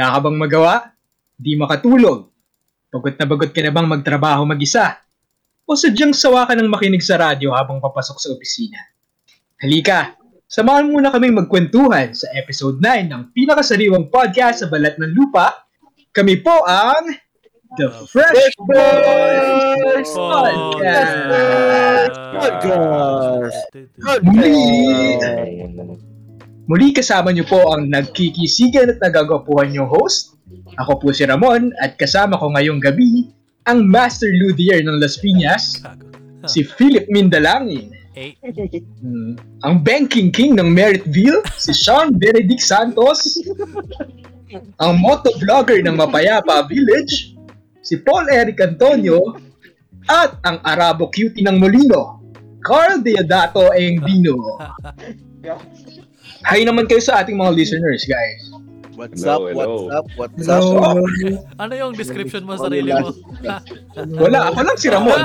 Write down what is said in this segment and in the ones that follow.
Wala ka bang magawa? Di makatulog? Bagot na bagot ka na bang magtrabaho mag-isa? O sadyang sawa ka ng makinig sa radyo habang papasok sa opisina? Halika, samahan muna kaming magkwentuhan sa episode 9 ng pinakasariwang podcast sa Balat ng Lupa. Kami po ang The Fresh Boys Podcast! Muli! Muli kasama niyo po ang nagkikisigan at nagagapuhan yung host. Ako po si Ramon at kasama ko ngayong gabi ang Master Ludier ng Las Piñas, si Philip Mindalangin. Ang Banking King ng Meritville, si Sean Benedict Santos. ang motovlogger ng Mapayapa Village, si Paul Eric Antonio. At ang Arabo cutie ng Molino, Carl Deodato Engbino. Hi naman kayo sa ating mga listeners, guys. What's Hello, up, hello. what's up, what's Hello. up? ano yung description mo sa sarili mo? Wala, ako lang si Ramon.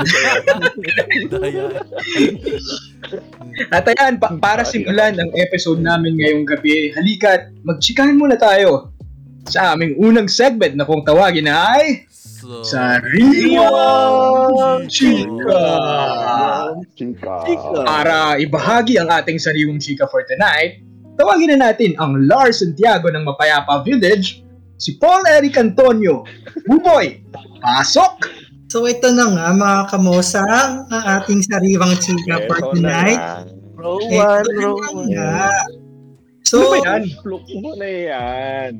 At ayan, pa- para simulan ang episode namin ngayong gabi, halika, magchikahan muna tayo sa aming unang segment na kung tawagin ay So, Sariwang Chika! Chika. Chika. Para ibahagi ang ating sariwang chika for tonight, tawagin na natin ang Lars Santiago ng Mapayapa Village, si Paul Eric Antonio. Buboy, pasok! So ito na nga mga kamosang ang ating sariwang chika for Eto na tonight. Row one, na row one. So Ano ba yan? Mo na yan.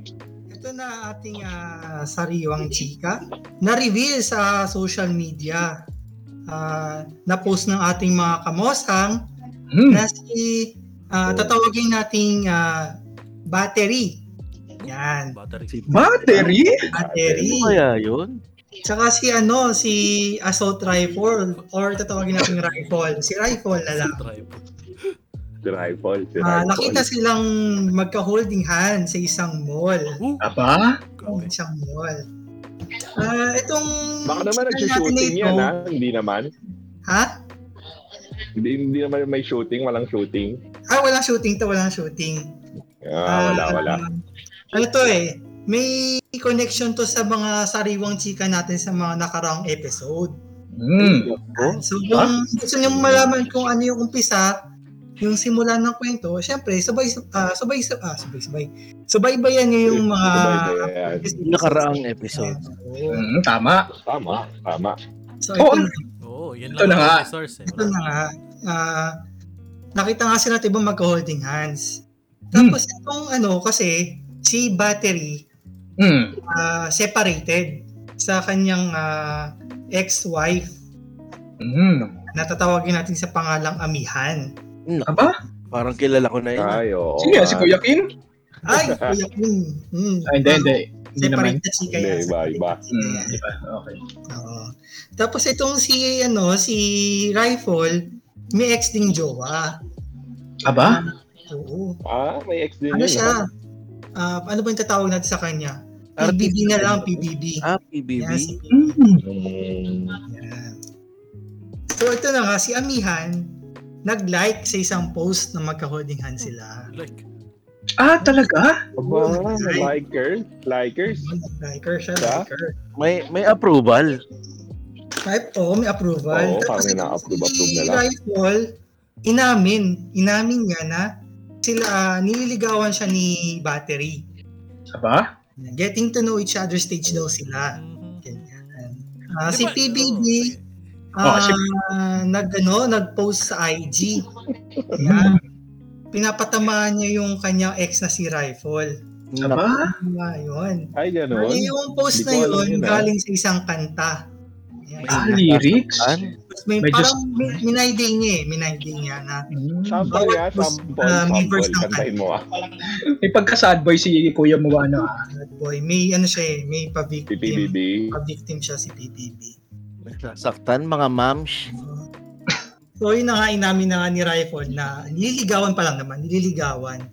ito na ating ah, sariwang chika na reveal sa social media. Ah, na-post ng ating mga kamosang Hmm, na si ah, tatawagin nating ah, battery. Yan, battery. Si battery? battery. Ano kaya yun? Tsaka si ano, si assault rifle or tatawagin nating rifle. Si rifle na lang. Si Rifle. Si Ah, Rifle. nakita silang magka-holding hand sa isang mall. Uh, Aba? Sa isang mall. Ah, itong Baka naman natin nag-shooting na yan ha? Hindi naman. Ha? Hindi, hindi naman may shooting, walang shooting. Ah, walang shooting to, walang shooting. Ah, wala, Ah, wala. Ano to eh, may connection to sa mga sariwang chika natin sa mga nakaraang episode. Hmm. Oh, So kung gusto niyo malaman kung ano yung umpisa, yung simula ng kwento, syempre sabay ah, sabay ah, sabay sabay. Subaybayan niyo yung mga Sabay yan. episodes. nakaraang episode. Oo. Hmm, tama. Tama, tama. So Oo. ito, Oo, yun Ito lang na ang nga. resource eh. ito na nga. Ah, nakita nga sila diba magka-holding hands. Tapos itong ano kasi si Battery Hmm. ah, separated sa kanyang ah, ex-wife Hmm. na tatawagin natin sa pangalang Amihan. Aba? Parang kilala ko na yun. ah. Ay, oo. Sino yan? Si Kuya Kim? Ay, kuya Kim. Hmm. Ay, hindi, hindi. Hindi naman. Separated si Hindi, kaya. iba, iba. Hmm, di ba? Okay. Oo. Tapos itong si ano si Rifle may ex ding jowa. Aba? Oo. Ah, may ex din Ano yun. siya? ha? Ah, ano ba yung tatawag natin sa kanya? RTB. PBB na lang, PBB. Ah, PBB. Hmm. Hmm. Yan. So ito na nga, si Amihan, nag-like sa isang post na magka-holding hand sila. Like, Ah, talaga? Aba, Oo, likers, likers. Liker siya, Siya? liker. May may approval. Type O, may approval. Oo, Tapos parang ito ina-approve, si approve na lang. Rifle, inamin, inamin niya na sila, ah, nililigawan siya ni Battery. Aba? Getting to know each other stage daw sila. Ganyan. Di si PBB, oo, Oh, kasi- ah, nag, ano, nag-post sa IG. Yan. Pinapatamaan niya yung kanyang ex na si Rifle. Aba? Ah, yun. Ay, ganun. Bali, yung post Di na yun, yun, galing sa isang kanta. Yan. Ah, lyrics? An? Tapos may, Medyo- parang min- minayday niya eh, minayday niya na Hmm. Sample ya, Bawat sample, ah, may verse sample. ng Kantahin mo ah. May pagka-sad boy si Kuya mo ano ah. bad boy. May ano siya eh, may pa-victim. PBB. Pa-victim siya si PBB. Saktan mga mams. So yun na nga, inamin na nga ni Rifle na nililigawan pa lang naman, nililigawan.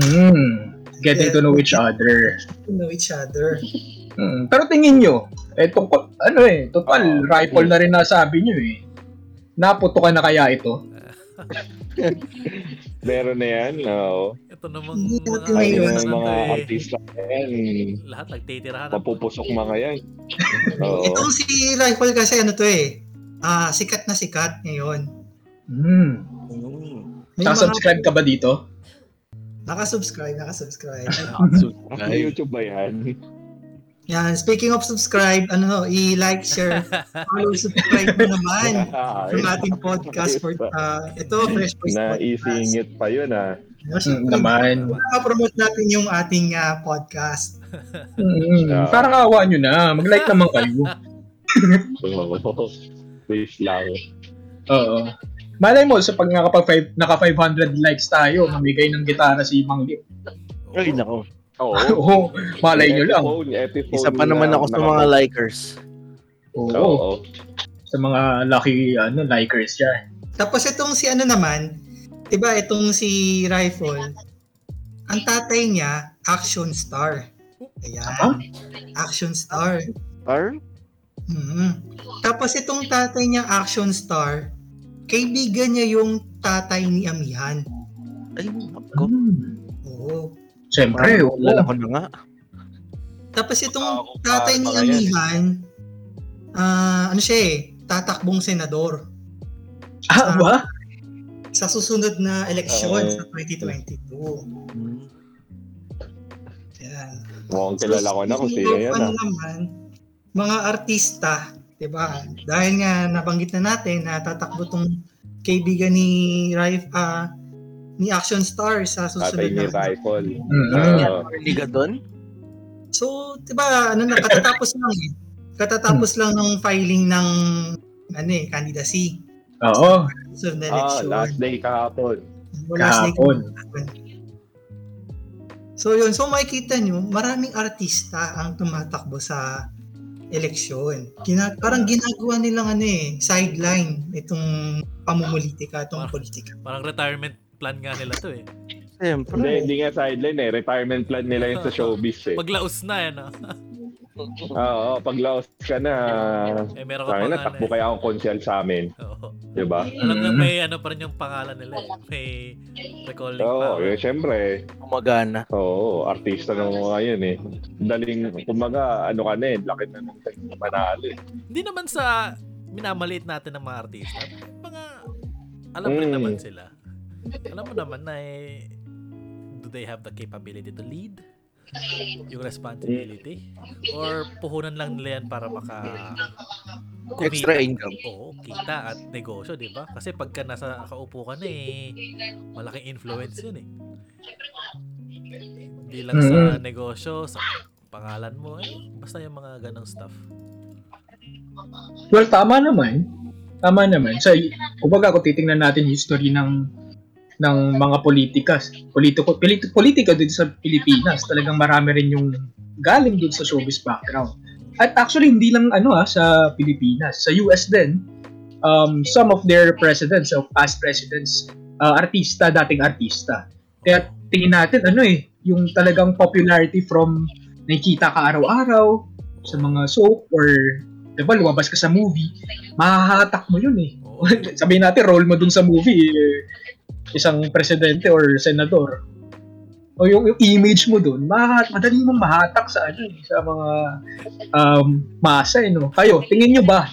Hmm. Getting to know each other. To know each other. Hmm. Pero tingin nyo, eh, tungkol, ano eh, total, Oo. rifle na rin nasabi nyo eh. Naputo ka na kaya ito? Meron na yan, no? Ito namang mga Ay, mga to eh. artista na yan. Lahat nagtitirahan. Mapupusok mga yan. Oo. Itong si Rifle kasi ano to eh. Ah, sikat na sikat ngayon. Hmm. Mm. May mga Nakasubscribe ka ba dito? nakasubscribe, nakasubscribe. Sa YouTube ba yan? Yan, speaking of subscribe, ano, i-like, share, follow, subscribe mo naman ang ating podcast for uh, ito, Fresh Voice na Podcast. isingit pa yun ah. Syempre, naman. promote natin yung ating ah, podcast. Hmm. Ah. Parang awa nyo na. Mag-like naman kayo. Please lang. Oo. Malay mo, sa pag nakapag five, naka 500 likes tayo, mamigay ng gitara si Mang Lip. Ay, nako. Oo. Oo, malay nyo lang. Epiphone, Epiphone Isa pa naman na ako sa mga likers. Oo. Oo. Sa mga lucky ano, likers dyan. Tapos itong si ano naman, 'di ba itong si Rifle, ang tatay niya action star. Ayan. Apa? Action star. Ar? Mhm. Tapos itong tatay niya action star, kaibigan niya yung tatay ni Amihan. Ay, nako. Hmm. Oo. Siyempre, oo. kilala ko na nga. Tapos itong tatay ni. Amihan, ah ano siya eh, tatakbong senador Ah, ba? sa susunod na eleksyon sa 2022. Mm. Yan. Mukhang kilala ko na kung sino yan ano ah. naman, mga artista, 'di ba? Dahil nga nabanggit na natin na tatakbo tong kaibigan ni Raif ah, ni Action Star sa susunod Tatay ni na Rifle. Mm. Liga doon? So, 'di ba, ano na katatapos lang eh. Katatapos lang ng filing ng ano eh, candidacy Oo. sa Ah, election. last day kahapon. O, last day kahapon. So yun, so makikita nyo, maraming artista ang tumatakbo sa eleksyon. Gina, parang ginagawa nilang ano eh, sideline itong pamumulitika, itong Parang- politika. Parang retirement plan nga nila to eh. Siyempre. Hindi, hindi nga sideline eh. Retirement plan nila yun sa showbiz eh. Paglaos na yan ah. Oo, pag laos ka na, Eh meron ka sabi pa na, takbo na kaya akong konsyal sa amin. eh. Oo. Di ba? Alam na Mm. may ano pa rin yung pangalan nila eh. May recalling Oo, power. eh, syempre. Kumagana. Oo, artista ng mga yun eh. Daling, kumaga, ano ka na eh, laki na ng manalo eh. Hindi naman sa minamaliit natin ng mga artista. Mga alam rin Mm. naman sila. Alam mo naman na eh, do they have the capability to lead? Yung responsibility? Or puhunan lang nila yan para maka kumita? Extra income. Oo, kita at negosyo, di ba? Kasi pagka nasa kaupo ka na eh, malaking influence yun eh. Hindi lang sa negosyo, sa pangalan mo, eh, basta yung mga ganong stuff. Well, tama naman. Tama naman. Sa, kumbaga, kung titingnan natin history ng ng mga politikas, politiko, politi- politika dito sa Pilipinas, talagang marami rin yung galing dun sa showbiz background. At actually, hindi lang ano ah, sa Pilipinas. Sa US din, um, some of their presidents, of past presidents, uh, artista, dating artista. Kaya tingin natin, ano eh, yung talagang popularity from nakikita ka araw-araw sa mga soap or diba, lumabas ka sa movie, mahahatak mo yun eh. Sabihin natin, role mo dun sa movie, eh, isang presidente or senador. O yung, yung image mo dun, mahat, madali mong mahatak sa ano, eh, sa mga um, masa, eh, no? Kayo, tingin nyo ba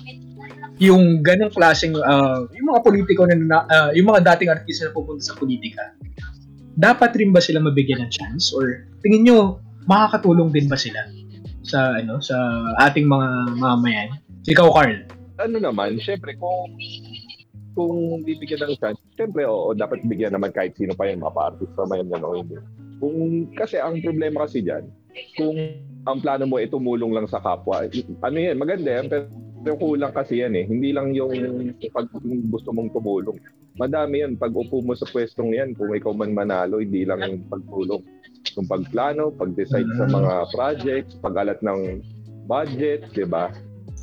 yung ganong klaseng, uh, yung mga politiko na, uh, yung mga dating artista na pupunta sa politika, dapat rin ba sila mabigyan ng chance? Or tingin nyo, makakatulong din ba sila sa ano sa ating mga mamamayan? Ikaw, Carl. Ano naman, syempre, kung kung bibigyan ng chance, syempre, oo, dapat bigyan naman kahit sino pa yung mapa-artista man yan o hindi. Kung, kasi ang problema kasi dyan, kung ang plano mo ay tumulong lang sa kapwa, ano yan, maganda yan, pero pero kulang kasi yan eh. Hindi lang yung pag gusto mong tumulong. Madami yan. Pag upo mo sa pwestong yan, kung ikaw man manalo, hindi lang yung pagtulong. Yung pagplano, pag-decide sa mga projects, pag-alat ng budget, di ba?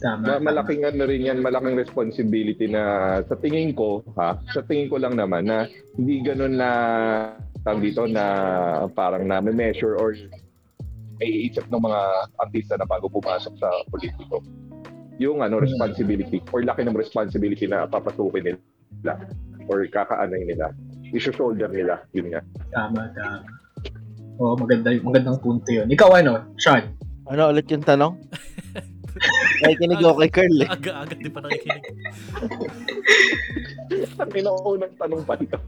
Tama. Ma- malaking ano rin yan, malaking responsibility na sa tingin ko, ha, sa tingin ko lang naman na hindi ganun na tawag dito na parang na measure or iisip ng mga artista na bago pumasok sa politiko. Yung ano responsibility or laki ng responsibility na papasukin nila. or kakaanay nila. Issue-shoulder nila. Yun nga. Tama, tama. Oo, maganda, magandang punto yun. Ikaw ano, Sean? Ano ulit yung tanong? Ay, kinig ako kay Carl eh. Aga-aga di pa nakikinig. Ang unang tanong pa ito.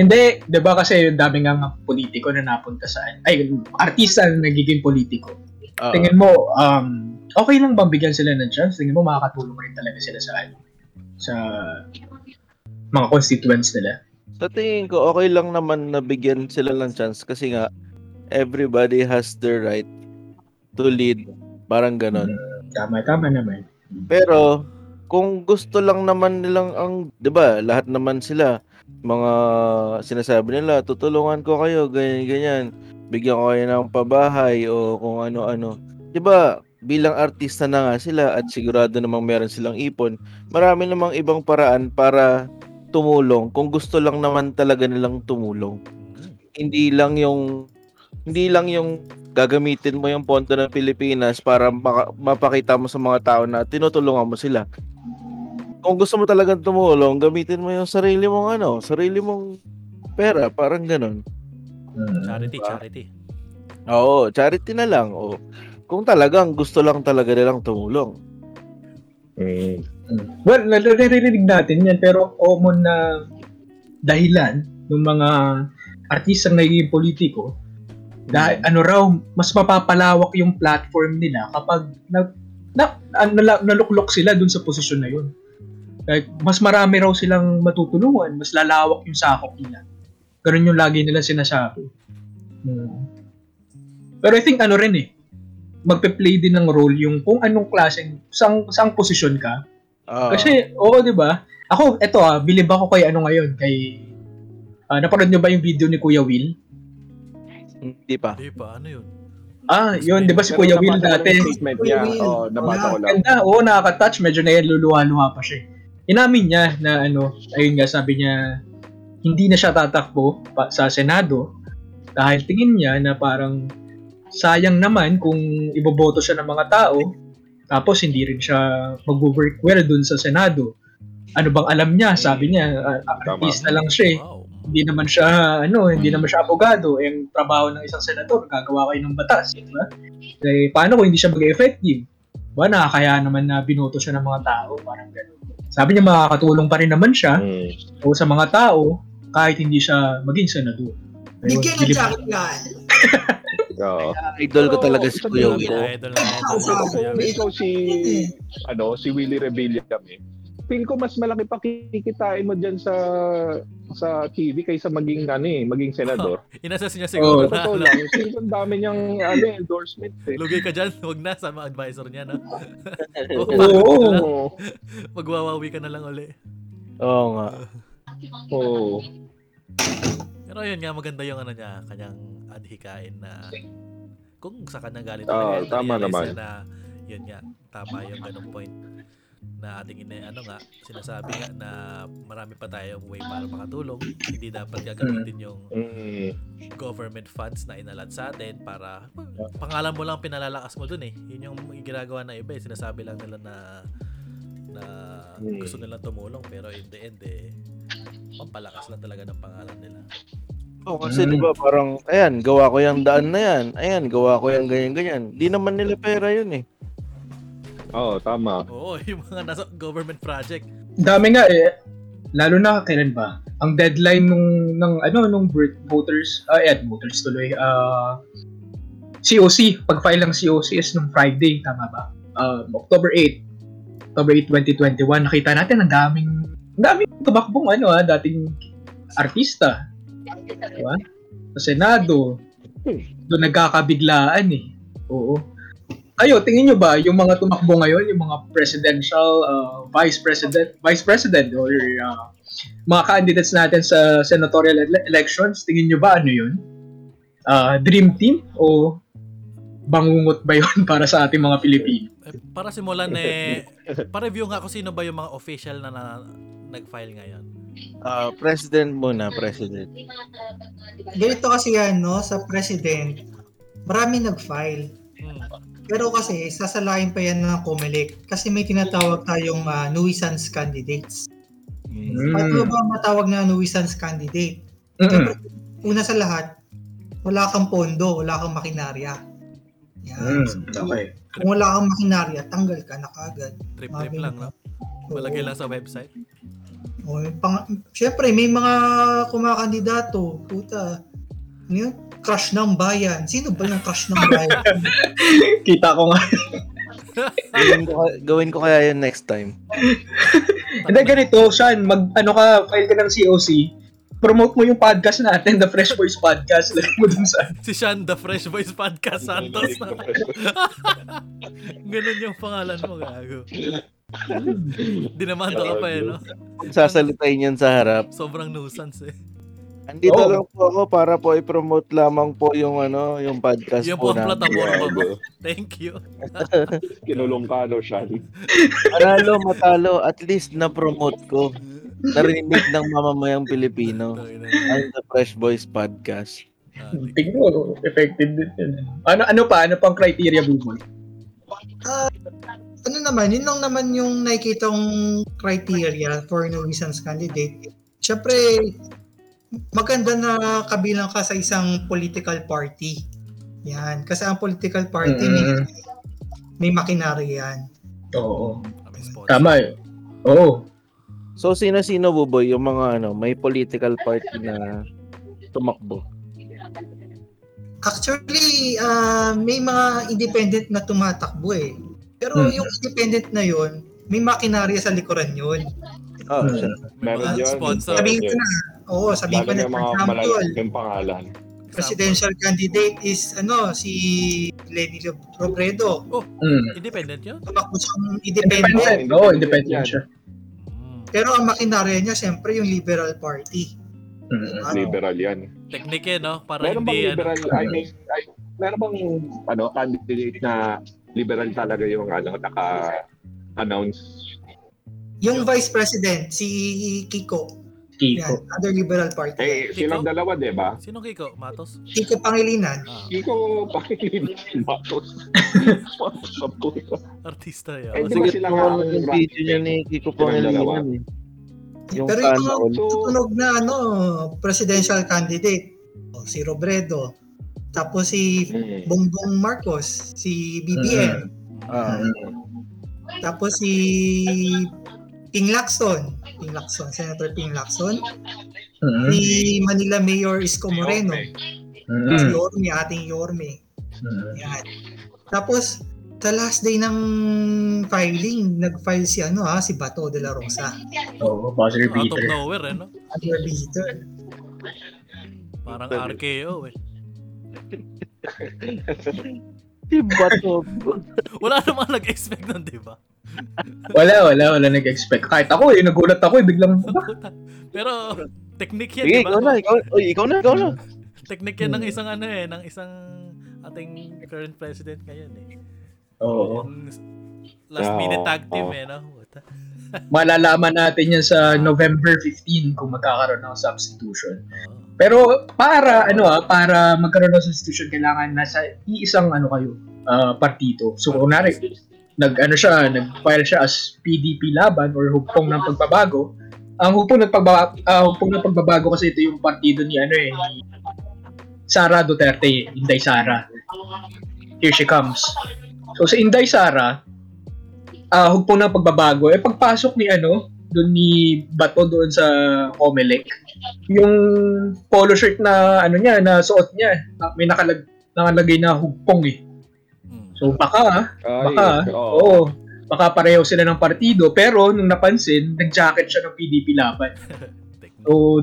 Hindi, 'di ba kasi yung dami nga politiko na napunta sa ay artista na nagiging politiko. Oo. Tingin mo um okay lang bang bigyan sila ng chance? Tingin mo makakatulong rin talaga sila sa ano? Sa mga constituents nila. Sa tingin ko, okay lang naman na bigyan sila ng chance kasi nga, everybody has the right to lead. Parang ganon. Tama, tama naman. Pero, kung gusto lang naman nilang ang, 'di ba, lahat naman sila mga sinasabi nila, tutulungan ko kayo, ganyan ganyan. Bigyan ko kayo ng pabahay o kung ano-ano. 'Di ba? Bilang artista na nga sila at sigurado namang meron silang ipon, marami namang ibang paraan para tumulong kung gusto lang naman talaga nilang tumulong. Hindi lang yung hindi lang yung gagamitin mo yung ponto ng Pilipinas para maka- mapakita mo sa mga tao na tinutulungan mo sila. Kung gusto mo talagang tumulong, gamitin mo yung sarili mong ano, sarili mong pera, parang ganun. Hmm. Charity, Diba? charity. Oo, charity na lang. O, kung talagang gusto lang talaga nilang tumulong. Mm. Well, naririnig natin yan pero common na dahilan ng mga artistang nagiging politiko dahil ano raw mas mapapalawak yung platform nila kapag na, na, na, na- naluklok sila dun sa posisyon na yun. Like, mas marami raw silang matutulungan, mas lalawak yung sakop nila. Ganun yung lagi nila sinasabi. Hmm. Pero I think ano rin eh, magpe-play din ng role yung kung anong klaseng, sang, sang posisyon ka, Ah, kasi, oo, di ba? Ako, eto ah, bilib ako kay ano ngayon, kay... ah napanood nyo ba yung video ni Kuya Will? Hindi pa. Di pa, ano yun? Ah, yun, di ba si Kuya Will dati? statement niya. Kuya Will. Oo, nabasa ko lang. Ganda, oo, nakaka-touch, medyo na luluha-luha pa siya. eh. Inamin niya na ano, ayun nga, sabi niya, hindi na siya tatakbo pa, sa Senado dahil tingin niya na parang sayang naman kung iboboto siya ng mga tao tapos hindi rin siya mag-work well dun sa Senado. Ano bang alam niya? Sabi niya, Tama. artista lang siya eh. Wow. Hindi naman siya ano, hindi naman siya abogado, eh, ang trabaho ng isang senador, gagawa kayo ng batas, di ba? Eh, paano kung hindi siya mag-effective? Ba, nakakaya naman na binoto siya ng mga tao, parang gano'n. Sabi niya makakatulong pa rin naman siya Mm. o sa mga tao kahit hindi siya maging senador. Bigyan ng yan. Oo. Idol ko talaga si Kuya Will. ko, Idol na ikaw si, ano, si Willie Revilla kami, feel ko mas malaki pa kikitain mo dyan sa sa TV kaysa maging ano eh, maging senador. Inassess niya Oo. siguro na, Totoo lang, feel ko ang dami niyang ano, endorsement eh. Lugi ka dyan, huwag na sa mga advisor niya, no? Oo. Oo. Magwawawi ka na lang uli. Oo nga. Oo. Pero yun nga, maganda yung ano niya, kanyang adhikain na kung sa kanya galit Ah, talaga, tama naman. niya na yun nga, tama yung ganong point na ating ina, ano nga, sinasabi nga na marami pa tayong way para makatulong. Hindi dapat gagamitin yung Mm. government funds na inalat sa atin para pangalan mo lang pinalalakas mo dun eh. Yun yung ginagawa ng iba eh. Sinasabi lang nila na na Hmm. gusto nilang tumulong pero in the end eh pampalakas lang talaga ng pangalan nila. Oo, kasi Mm. di ba parang, ayan, gawa ko yung daan na yan. Ayan, gawa ko yung ganyan-ganyan. Di naman nila pera yun eh. Oo, tama. Oo, yung mga nasa government project. Dami nga eh, lalo na kailan ba? Ang deadline nung ng ano nung vot- voters, ah eh, voters tuloy, ah COC, pag-file ng COC is nung Friday, tama ba? Um, October 8, October 8, 2021, nakita natin ang daming, ang daming tumakbong ano ah, dating artista. Diba? Sa Senado, doon nagkakabiglaan eh. Oo. Kayo, tingin nyo ba yung mga tumakbo ngayon, yung mga presidential, uh, vice president, vice president or uh, mga candidates natin sa senatorial ele- elections, tingin nyo ba ano yun? Uh, dream team o bangungot ba yun para sa ating mga Pilipino? Eh, para simulan eh, pa-review nga kung sino ba yung mga official na, na nag-file ngayon. Ah, president muna, president. Ganito kasi yan, no, sa president, marami nag-file. Pero kasi, sasalain pa yan ng COMELEC kasi may tinatawag tayong uh, nuisance candidates. Mm. Paano ba matawag na nuisance candidate? Mm. Una sa lahat, wala kang pondo, wala kang makinarya. Yan. Mm. Okay. Kung wala kang makinarya, tanggal ka na kagad. Trip-trip lang, no? Malagay lang sa website. O, pang, Siyempre, may mga kumakandidato. Puta. Ano yun? Crush ng bayan. Sino ba yung crush ng bayan? Kita ko nga. gawin, ko, gawin ko kaya yun next time. Hindi, ganito, Sean, mag, ano ka, file ka ng COC, promote mo yung podcast natin, The Fresh Voice Podcast. Lagay mo dun sa... Si Sean, The Fresh Voice Podcast Santos. Ganun yung pangalan mo, gago. Dinamando ka pa eh, no? Sasalitain yan sa harap. Sobrang nuisance eh. Andito Oo. lang po ako para po i-promote lamang po yung ano, yung podcast Yung po po ang namin. plataforma mo. Thank you. Kinulong ka, no, Sean? Manalo, matalo, at least na-promote ko. Narinig ng mamamayang Pilipino. Ang The Fresh Boys Podcast. Ah, Tingnan mo, effective din yun. Ano, ano pa? Ano pang criteria, Buboy? ano naman, yun lang naman yung nakikita kong criteria for nuisance candidate. Siyempre, maganda na kabilang ka sa isang political party. Yan. Kasi ang political party, may, Mm. may makinarya yan. Oo. Tama eh. Oo. So, sino-sino, Buboy, yung mga ano, may political party na tumakbo? Actually, ah, may mga independent na tumatakbo eh. Pero Hmm. yung independent na yun, may makinarya sa likuran yun. Oh, Hmm. siya. Meron yun. sponsor. Sabihin ko na, oo, sabihin ko na, for mga example, malalaking pangalan. presidential candidate is ano si Lenny Robredo. Mm. Independent yun? Tumakbo siyang independent. Independent. Oo, independent siya. Mm. Pero ang makinarya niya, siyempre, yung Liberal Party. Mm. Ano? Liberal yan. Technique eh, no? Para Meron bang hindi, ano, liberal, I mean, I, meron bang ano, candidate na liberal talaga yung ano, naka-announce? Yung Vice President, si Kiko. Yan, Kiko. other Liberal Party. Eh, silang dalawa, di ba? Sino Kiko? Matos? Kiko Pangilinan. Ah, Kiko, pakilin Matos. Matos. artista Eh, yan. di ba Sige, sila kung nga ano ang yung video niya ni Kiko Pangilinan eh. Yung Pero yung sana mga all. So, tutunog na ano, presidential candidate, oh, si Robredo. Tapos si mm, Bongbong Marcos, si BBM. Ah, Tapos si Ping Lacson. Ping Lacson, Senator Ping Lacson. Mm. Si Manila Mayor Isko Moreno. Mm. Si Yorme, ating Yorme. Mm. Yan. Tapos, sa last day ng filing, nag-file si ano ha, si Bato de la Rosa. Oo, buzzer Out of beater. nowhere, eh, no? Under visitor. Parang RKO eh. si Bato. Wala namang nag-expect nun, di ba? Wala, wala, wala nag-expect. Kahit ako eh, nagulat ako eh, biglang, Pero, technique yan, Sige, di ba? ikaw na, ikaw, oy, ikaw na, ikaw na. Technique yan ng isang ano eh, ng isang ating current president ngayon eh. oo. Yung last minute tag team eh, no? Puta. Malalaman natin yan sa November 15 kung magkakaroon ng substitution. Pero para ano ah, para magkaroon ng substitution kailangan nasa iisang ano kayo, ah, partido. So kunwari nag ano siya, nag-file siya as PDP laban or hugpong ng pagbabago. Ang hugpong ng pagbabago, hugpong ng pagbabago kasi ito yung partido ni ano eh, ni Sara Duterte, Inday Sara. Here she comes. So sa Inday Sara, ah hugpong ng pagbabago, eh pagpasok ni ano, doon ni Bato doon sa Comelec, yung polo shirt na ano niya, na suot niya, may nakalag, nakalagay na hugpong eh. So baka, ay, baka, oo. oo, baka pareho sila ng partido, pero nung napansin, nag-jacket siya ng PDP laban. So,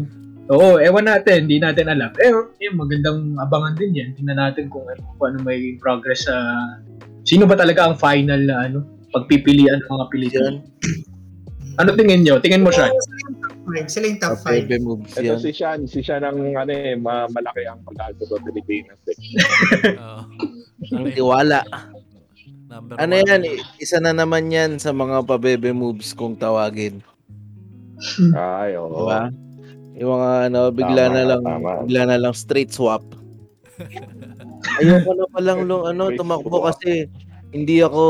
oo, ewan natin, hindi natin alam. Eh, eh, magandang abangan din yan. Tingnan natin kung ano, kung ano may progress sa... sino ba talaga ang final na ano, pagpipilian ng mga Pilipino. Yan. Ano tingin nyo? Tingin mo siya? Sila yung top five. Sila yung top five. Baby moves Ito yan. si Sean, si Sean ang ano eh, ma- malaki ang pag-alto sa Pilipinas. Eh. Oo. Ang tiwala. Number Ano one. yan, i- isa na naman yan sa mga pabebe moves kung tawagin. Ay, oo. Diba? Yung mga ano, bigla Tama, na lang, tama. bigla na lang straight swap. Ayoko na palang long, ano, tumakbo kasi hindi ako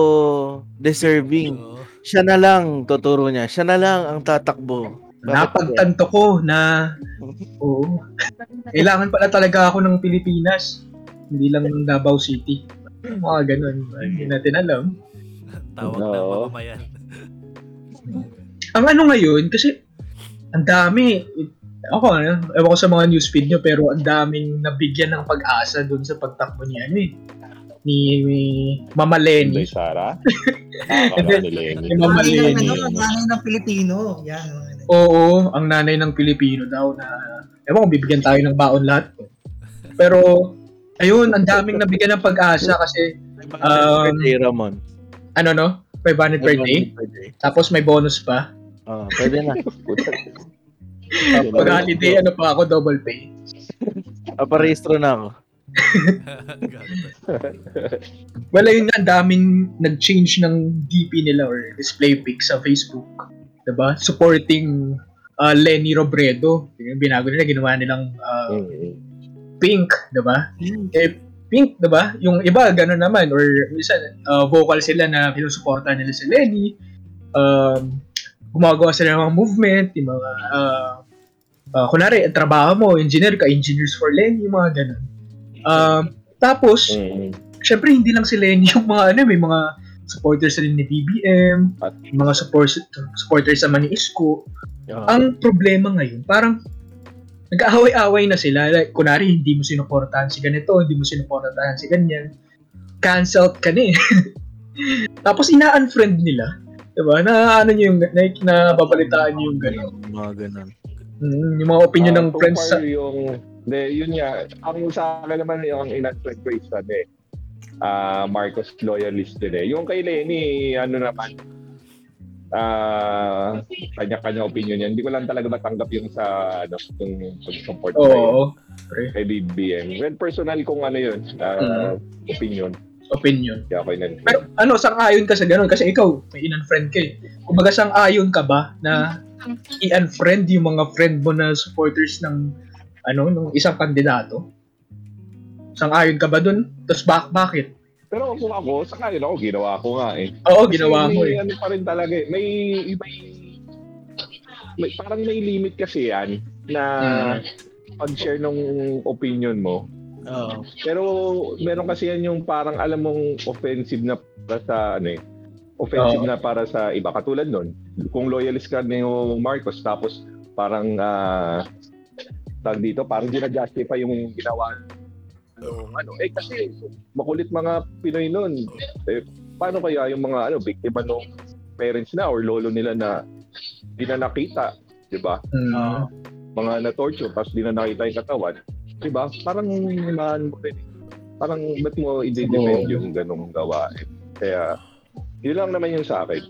deserving. Siya na lang, tuturo niya. Siya na lang ang tatakbo. napagtanto ko na oo, kailangan pala talaga ako ng Pilipinas. Hindi lang ng Davao City. Mga ganun. Hindi natin alam. Tawag ng Oo. mamamayan. Ang ano ngayon, kasi ang dami. Ako, ano, ewan ko sa mga newsfeed nyo, pero ang daming nabigyan ng pag-asa dun sa pagtakbo ni ano eh. Ni, ni Mama Lenny. Sara. Ah, ni Lenny. Ni Mama Lenny. ano, nanay ng Pilipino. Yan. Oo, ang nanay ng Pilipino daw na, ewan ko, bibigyan tayo ng baon lahat. Pero, ayun, ang daming nabigyan ng pag-asa kasi, Um, Birthday, Ramon. ano no, 500 per day, tapos may bonus pa. Ah, pwede na. Pag holiday, ano pa ako, double pay. Paparehistro na ako. Wala yun nga, ang daming nag-change ng DP nila or display pic sa Facebook. Diba? Supporting uh, Lenny Robredo. Yung binago nila, ginawa nilang uh, Mm. Pink, diba? Eh, pink, diba? Yung iba, gano'n naman. Or minsan, uh, vocal sila na pinusuporta nila si Lenny. Um, gumagawa sila ng mga movement, yung mga, uh, uh, kunwari, trabaho mo, engineer ka, engineers for Lenny, yung mga gano'n. Um, tapos, Mm. syempre hindi lang si Lenny yung mga ano, may mga supporters rin ni BBM, mga support, supporters naman ni Isko. Ah, Ang problema ngayon, parang nag-aaway-away na sila. Like, kunwari, hindi mo sinuportahan si ganito, hindi mo sinuportahan si ganyan. Cancelled ka na eh. Tapos ina-unfriend nila. Diba? Na ano nyo yung, na, nababalitaan nyo yung gano'n. mga ganun. Mm, yung mga opinion Ah, ng friends sa... yung, de, yun nga, ang sa akin naman yung in-unfriend ko is ano eh, ah, Marcos loyalist din eh. Yung kay Lenny, ano naman, ah, kanya-kanya opinion yan. Hindi ko lang talaga matanggap yung sa, ano, yung pag-support Oo. kay, pre, kay BBM. Well, personal kung ano yun, ah, opinion. opinion. Kaya ako in Pero ano, sang-ayon ka sa ganun? Kasi ikaw, may in-unfriend ka eh. Kumbaga, sang-ayon ka ba na i-unfriend yung mga friend mo na supporters ng ano, ng isang kandidato? Sang-ayon ka ba dun? Tapos bak bakit? Pero kung ako, sa ngayon ako, ginawa ko nga eh. Oo, ginawa may eh. ano pa rin talaga eh. May, may, may parang may limit kasi yan na Mm. pag-share ng opinion mo. Oo. Pero meron kasi yan yung parang alam mong offensive na para sa ano eh. Offensive Oo. na para sa iba. Katulad nun, kung loyalist ka ni Marcos tapos parang ah tag dito, parang ginajustify yung ginawa yung ano. Eh kasi makulit mga Pinoy nun. Eh, paano kaya yung mga ano, biktima ng parents na or lolo nila na di na nakita, di ba? Mm. mga na-torture tapos di na nakita yung katawan, di ba? Parang man mo rin. Parang ba't mo i-defend yung ganong gawain? Kaya, yun lang naman yung sa akin.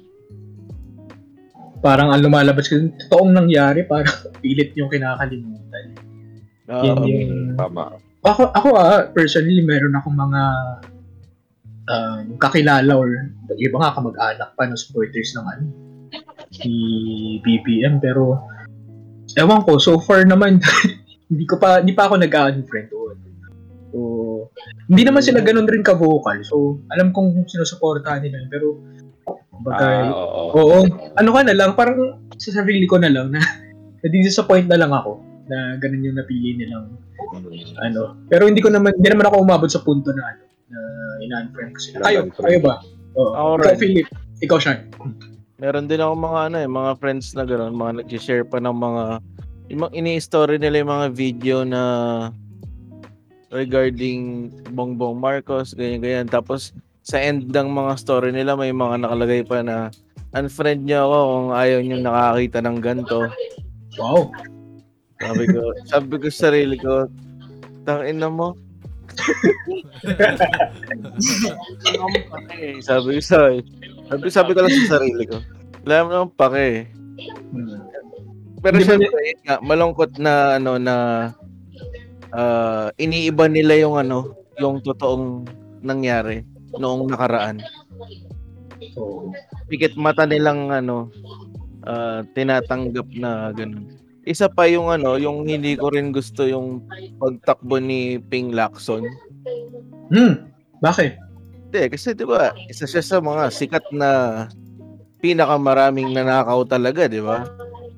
Parang ang lumalabas kasi totoong nangyari, parang pilit yung kinakalimutan. Oo. Yun Um, yung... tama. Ako, ako ah, personally, meron akong mga um, kakilala or iba nga kamag-anak pa na supporters ng ano, si BBM. Pero, ewan ko, so far naman, hindi ko pa, hindi pa ako nag-unfriend doon. So, hindi naman sila ganun rin ka-vocal. So, alam kong sinusuportahan nila. Pero, Ah, kumbaga, oo. Oo. Ano ka na lang, parang sa sarili ko na lang na na-disappoint na lang ako na ganun yung napili nilang Mm. ano. Pero hindi ko naman, hindi naman ako umabot sa punto na ano, na ina-unfriend ko sila. Kayo, kayo ba? Oo. Ako ikaw. Philip. Ikaw, Sean. Meron din ako mga ano eh, mga friends na gano'n, mga nag-share pa ng mga yung ini-story nila yung mga video na regarding Bongbong Marcos, ganyan ganyan. Tapos sa end ng mga story nila may mga nakalagay pa na unfriend niyo ako kung ayaw niyo nakakita ng ganto. Wow. Sabi ko, sabi ko sa sarili ko, tangin na mo. Sabi ko sa sabi, sabi ko lang sa sarili ko. Wala mo naman pake. Pero syempre, nga, malungkot na ano na ah, iniiba nila yung ano, yung totoong nangyari noong nakaraan. So, Pikit mata nilang ano ah, tinatanggap na ganun. Isa pa yung ano, yung hindi ko rin gusto yung pagtakbo ni Ping Lacson. hmm. Bakit? Hindi, kasi 'di ba, isa siya sa mga sikat na pinakamaraming nanakaw talaga, 'di ba?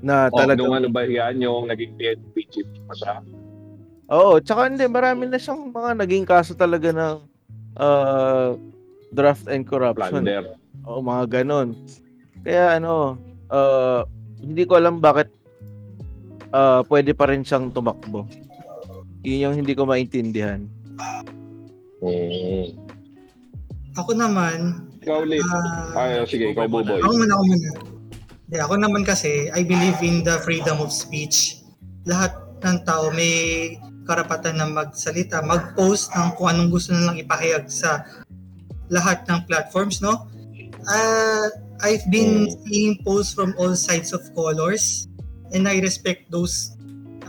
Na Oh, talaga. nung ano ba yan, yung naging PNP chief pa siya. Oo, tsaka hindi, marami na siyang mga naging kaso talaga ng uh, draft and corruption. Plunder. Oo, mga ganon. Kaya ano, uh, hindi ko alam bakit uh, pwede pa rin siyang tumakbo. Yun yung hindi ko maintindihan. Mm. Ako naman, Ikaw ulit. ah, Ay, sige, ikaw, Buboy. ako muna, ako muna. Hindi, ako naman kasi, I believe in the freedom of speech. Lahat ng tao may karapatan na magsalita, mag-post ng kung anong gusto nilang ipahayag sa lahat ng platforms, no? Uh, I've been seeing posts from all sides of colors and I respect those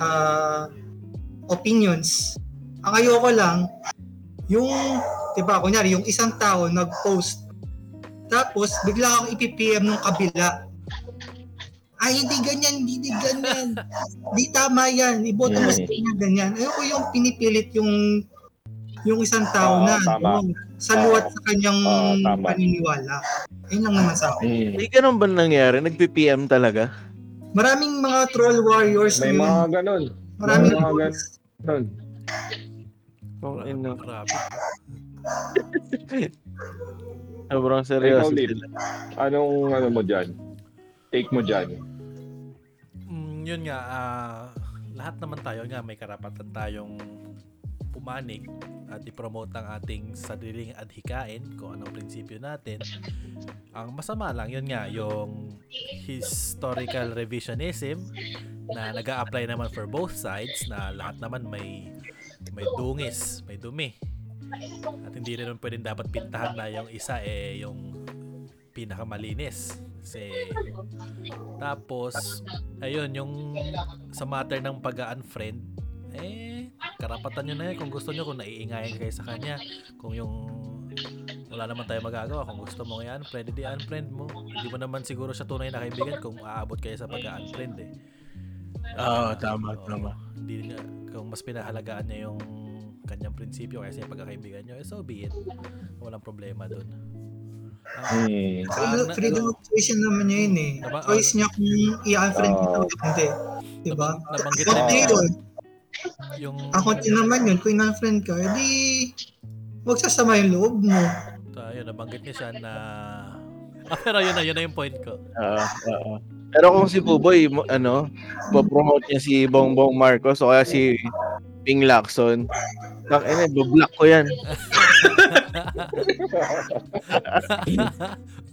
uh, opinions. Ang ayoko lang, yung, di ba, kunyari, yung isang tao nag-post, tapos bigla akong ipipm ng kabila. Ay, hindi ganyan, hindi ganyan. Di tama yan. Iboto mo sa kanya ganyan. Ayoko yung pinipilit yung yung isang tao Oo, na tama. ano, saluwat sa kanyang tama. paniniwala. Ayun lang naman sa akin. Mm. May ganun ba nangyari? Nag-PPM talaga? Maraming mga troll warriors May mga ganun. Maraming mga ganun. Kung ino. Grabe. Sobrang Ikaw, seryoso Lip. sila. Anong ano mo dyan? Take mo dyan. Mm, yun nga, ah, lahat naman tayo nga may karapatan tayong pumanig at i-promote ang ating sariling adhikain kung anong prinsipyo natin. Ang masama lang, yun nga, yung historical revisionism na nag apply naman for both sides na lahat naman may may dungis, may dumi. At hindi rin naman pwedeng dapat pintahan na yung isa eh yung pinakamalinis. Kasi tapos ayun yung sa matter ng pag-unfriend eh karapatan nyo na yun kung gusto nyo kung naiingayan kayo sa kanya kung yung wala naman tayo magagawa kung gusto mo i-unfriend hindi unfriend mo hindi mo naman siguro siya tunay na kaibigan kung aabot kayo sa pag-unfriend eh Oo, tama, Oo, tama. hindi niya kung mas pinahalagaan niya yung kanyang prinsipyo kaysa yung pagkakaibigan nyo eh so be it walang problema dun Ah, Mm. Freedom, na- freedom of choice naman niya yun eh. Naba- Choice niya kung i-unfriend kita o hindi. Diba? nabang- nabanggit yun, yung ako din naman yun, kung in-unfriend ka, edi huwag sasama yung loob mo. tayo nabanggit niya siya na ah, pero yun na yun na yung point ko Oo, oo. Pero kung si Buboy, ano, po-promote niya si Bongbong Marcos o kaya si Ping Lacson, tak ina, block ko yan.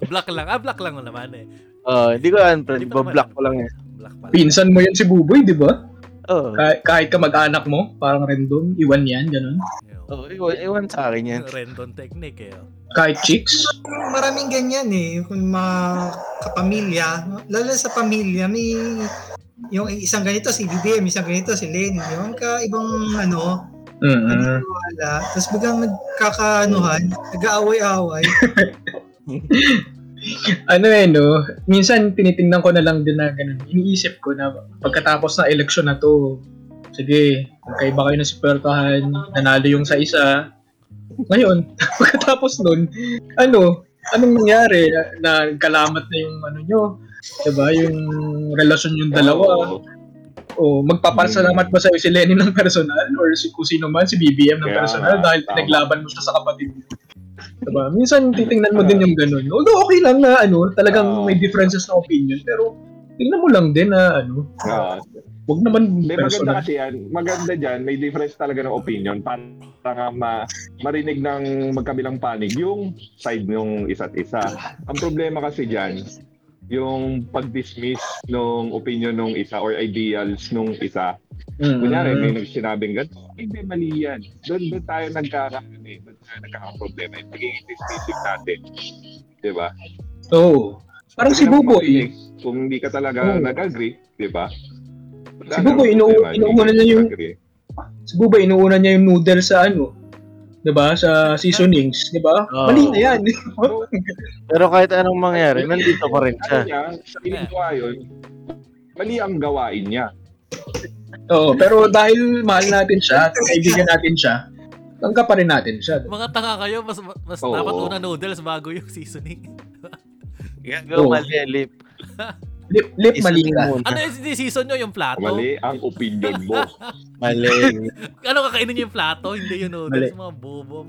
black lang ah black lang naman eh Oo, hindi ko unfriend, naman block ko lang yan. black pala Pinsan mo yan si Buboy, di ba? Oo, Kahit, kahit ka mag-anak mo, parang random, iwan yan, ganun. Oh, iwan, iwan sa akin yan. Rendon technique eh. oh. Kahit chicks, Maraming ganyan eh, kung mga kapamilya, lalo sa pamilya, may yung isang ganito si BBM, isang ganito si Lenny, yung ka ibang ano, mm wala, tapos biglang nagkakaanuhan, nag-aaway-away. ano eh, no? Minsan, tinitingnan ko na lang din na ganun. Iniisip ko na pagkatapos ng eleksyon na to, sige, magkaiba kayo ng suportahan, nanalo yung sa isa. Ngayon, pagkatapos nun, ano, anong nangyari? Na, na kalamat na yung ano nyo, diba? Yung relasyon yung dalawa. O magpapasalamat ba sa'yo si Lenny ng personal or si kung sino man, si BBM ng personal dahil pinaglaban mo siya sa kapatid mo. Diba? Minsan titingnan mo din yung ganun. Although okay lang na ano, talagang Oo. may differences na opinion, pero tingnan mo lang din na ano, Ah, wag naman Hindi, maganda kasi yan. Maganda dyan, may difference talaga ng opinion para nga ma, marinig ng magkabilang panig yung side ng isa't isa. Ang problema kasi dyan, yung pag-dismiss ng opinion ng isa or ideals ng isa. Mm. Kunyari, may nagsinabing gano'n, hindi, mali yan. Doon, doon tayo nagkaka, eh, doon tayo nagkakaproblema. Yung pagiging dismissive natin. Di ba? Oo. Parang si Buboy. Kung hindi ka talaga Oo. nag-agree, di ba? Si Buboy, inu- inuuna niya yung- Si Buboy, inuuna niya yung noodle sa ano, 'di ba? Sa seasonings, 'di ba? Oo. Mali na 'yan. Pero kahit anong mangyari, nandito pa rin siya. Ano niya, sa yun, mali ang gawain niya. Oo, pero dahil mahal natin siya, at kaibigan natin siya, tanggap pa rin natin siya. Mga tanga kayo, mas, mas Oo. dapat una noodles bago yung seasoning. Go, Oo. mali, Lip. Lip, lip mali ka. Ano yung decision nyo? Yung plato? Mali ang opinion mo. Mali. Ano kakainin nyo yung plato? Hindi yung Mali. noodles. Mga bobo.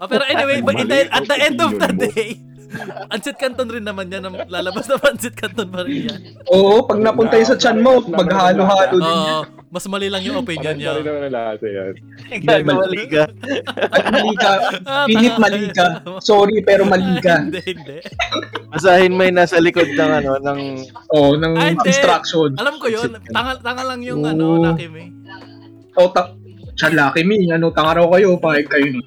Ah, pero anyway, but in the, Mali at the end of the day, Pancit Canton rin naman yan. ang Lalabas na Pancit Canton pa rin yan. Oo, pag napunta yun sa chan mo, maghalo-halo din yan. Oo. Mas mali lang yung opinion Parang niya. naman lasa yan. Mali ka. At mali ka. Ah, Pinit tama. mali ka. Sorry, pero mali ka. hindi, hindi. Basahin mo yung nasa likod ng ano, ng Oo, ng Ah, hindi. instruction. Alam ko yun. Tanga, tanga lang yung Oo. ano, Lucky Me. O, ta- Chan Lucky Me, ano, tanga raw kayo, pakit kayo nun.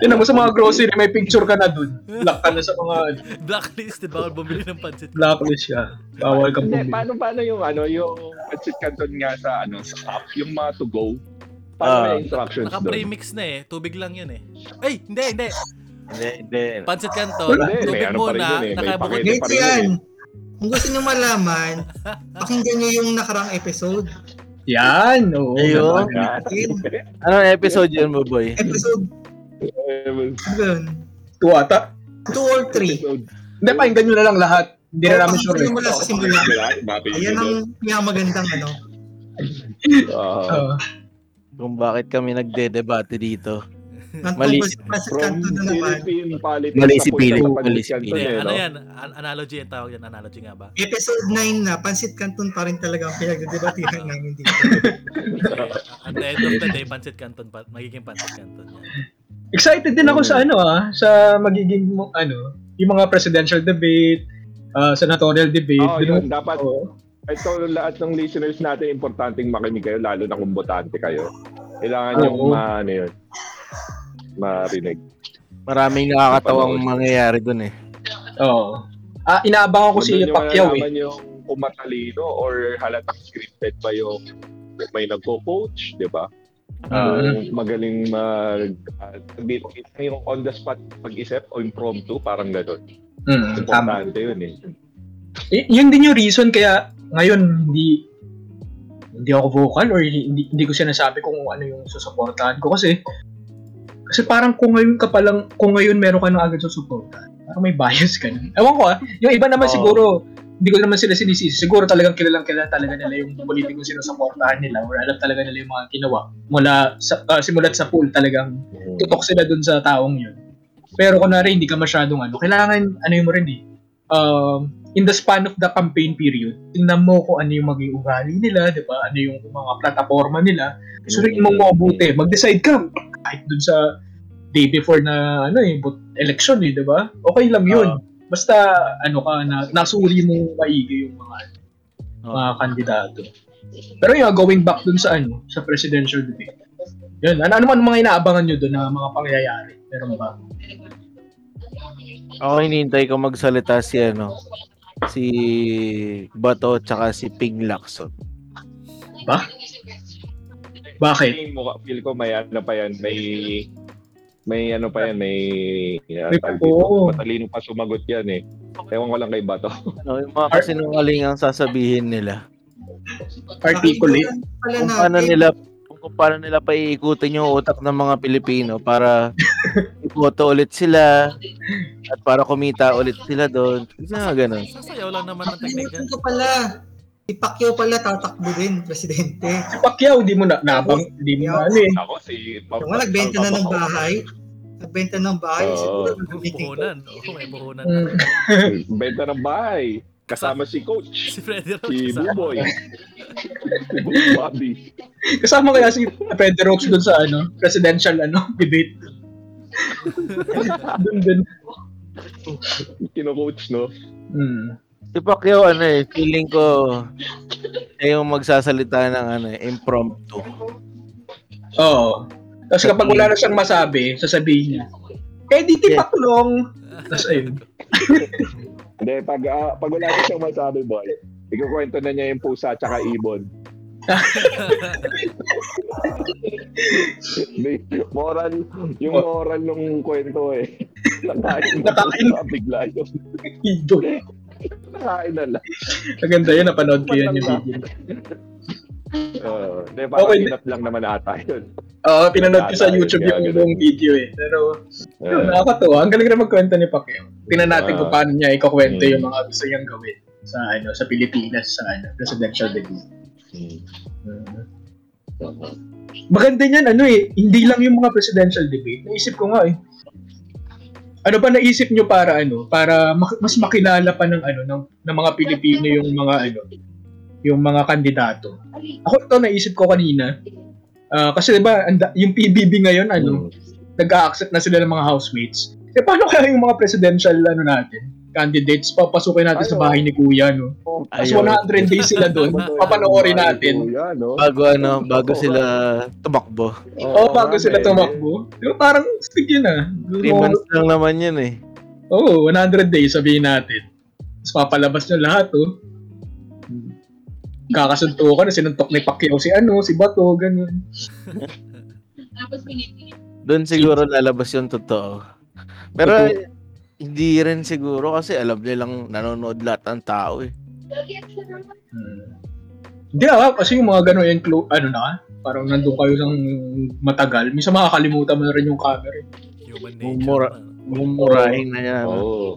Tinan mo sa mga grocery, may picture ka na dun. Lock ka na sa mga Blacklisted, bawal bumili ng pancit. blacklist ka. Bawal kang Hindi, bumili. paano paano yung ano, yung pancit canton nga sa ano, sa app, yung mga to go. Ah. Paano may instructions doon? Naka-premix na eh. Tubig lang yun eh. Ay, hindi, hindi. Hindi, hindi. Pancit Canton, Wala. Hindi, may tubig ano pa rin muna, yun eh, may nakabukod. pakete. Ganito yan. yun Kung gusto nyo malaman, pakinggan nyo yung nakarang episode. Yan, oo. Ayun. Anong episode yun mo, boy? episode, Eh, was- ano ba yun? Two ata. 2 or 3. episode. Hindi, pakinggan nyo na lang lahat. Hindi na namin sure. eh. Mula sa simula. Ayan ang pinakamagandang ano. Oo. Kung bakit kami nagde-debate dito. Ng Mali. from Canton na naman. Philippine politics Mali si Philip. Mali si eh, ano no? yan? An- analogy ang tawag yan. Analogy nga ba? Episode 9 na, Pancit Canton pa rin talaga ang pinagdedebatihan namin dito. At the end of the day, Pancit Canton pa, magiging Pancit Canton. Excited din ako sa ano ah, sa magiging mo- ano, yung mga presidential debate, ah, senatorial debate. Dun- yun. Dapat, Oo. ito lahat ng listeners natin, importanteng makinig kayo, lalo na kung botante kayo. Kailangan yung Oo. ma, ano yun, marinig. Maraming nakakatawang mangyayari dun eh. Oo. Ah, inaabangan ko si Doon yung Pacquiao eh. yung kung matalino or halatang scripted ba yung may nagko-coach, di ba? Ah. Kung magaling mag uh, yung on the spot pag-isip o impromptu, parang gano'n. Mm, tama. Importante yun eh. Y- yun din yung reason kaya ngayon hindi hindi ako vocal or hindi, hindi ko sinasabi kung ano yung susuportahan ko kasi kasi parang kung ngayon ka pa lang kung ngayon meron ka na agad susuportahan parang may bias ka na. Ewan ko ah, yung iba naman Oo. siguro hindi ko naman sila sinisisi. Siguro talagang kilalang kilala talaga nila yung politikong sinusuportahan nila or alam talaga nila yung mga ginawa mula sa, ah, simulat sa pool talagang tutok sila dun sa taong yun. Pero kunwari, hindi ka masyadong ano, kailangan, ano yung mo rin eh, um, in the span of the campaign period, tingnan mo kung ano yung maging ugali nila, di ba? Ano yung mga plataforma nila. Suriin mo mabuti. Mag-decide ka kahit dun sa day before na ano eh, but election eh, di ba? Okay lang yun. Basta ano ka, na, nasuri mo maigi yung mga, mga kandidato. Pero yung going back dun sa ano, sa presidential debate. Yun, ano, ano man mga inaabangan nyo dun na mga pangyayari? Meron ba? Ako hinihintay ko magsalita si ano, si Bato tsaka si Ping Lacson. Bakit? Feeling mo, feel ko may ano pa yan, may may ano pa yan, may uh, oo. matalino pa sumagot yan eh. Ewan ko lang kay Bato. Ano, yung mga kasinungaling ang sasabihin nila. Articulate? Kung paano nila kung paano nila paiikutin yung utak ng mga Pilipino para iboto ulit sila at para kumita ulit sila doon. Nga ganun. Sasayaw lang naman ng teknik Kalimutan yan. ko pala. Si Pacquiao pala tatakbo din, presidente. Si Pacquiao, di mo na, nabang, di mo na ano eh. Ako si Yung nga, nagbenta na ng bahay. Nagbenta ng bahay. Oo. Siguro. Puhunan. Oo, may puhunan. Mm. Benta ng bahay. Kasama si coach. Si Freddy Roach Si kasama. Buboy. Bobby. Kasama kaya si Pedro Rox dun sa ano, presidential ano, debate. dun dun. Kino-coach, no? Mm. Si Pacquiao, ano eh, feeling ko siya yung magsasalita ng ano eh, impromptu. Oo. Tapos kapag wala na siyang masabi, sasabihin niya, eh di Yeah. tipaklong. Tapos ayun. Hindi, pag, ah, pag wala na siyang masabi, boy, ikukwento na niya yung pusa at saka ibon. Moral, yung moral ng kwento eh. Nakain na Nakain. bigla yun. Ido. Nakain na lang. Maganda yun, napanood ko yan yung video. Uh, di, parang Okay. lang naman ata yun. Oo, pinanood ko sa YouTube yung buong video eh. Pero, yun, nakakatuwa. Ang galing na magkwento ni Pacquiao. Tingnan natin kung paano niya ikakwento Mm. yung mga gusto niyang gawin sa ano sa Pilipinas sa ano presidential debate. Mm. Maganda niyan ano eh, hindi lang yung mga presidential debate. Naisip ko nga eh. Ano ba naisip niyo para ano, para mas makilala pa ng ano ng, ng mga Pilipino yung mga ano, yung mga kandidato. Ako to naisip ko kanina. Ah, kasi 'di ba anda- yung PBB ngayon ano, Hmm. nag-accept na sila ng mga housemates. Eh paano kaya yung mga presidential ano natin, candidates papasukin natin sa Ayaw. bahay ni Kuya no? Tapos Ayaw. 100 days sila doon, papanoorin natin. Kuya, no? Bago ano, bago sila tumakbo. Oo, oh, bago sila tumakbo. Di ba parang stick yun ah. 3 months lang naman yun eh. Oo, oh, 100 days sabihin natin. Tapos papalabas nyo lahat oh. Kakasuntukan na sinuntok ni Pacquiao si ano, si Bato, ganun. Doon siguro lalabas yung totoo. Pero hindi rin siguro kasi alam nilang nanonood lahat ng tao eh. Hmm. Hindi ah, kasi yung mga ganun yung clo- ano na, parang nandun kayo ng matagal. Minsan makakalimutan mo na rin yung camera. eh. Human Mumura. nature. man. Mumurahin na yan. Oo.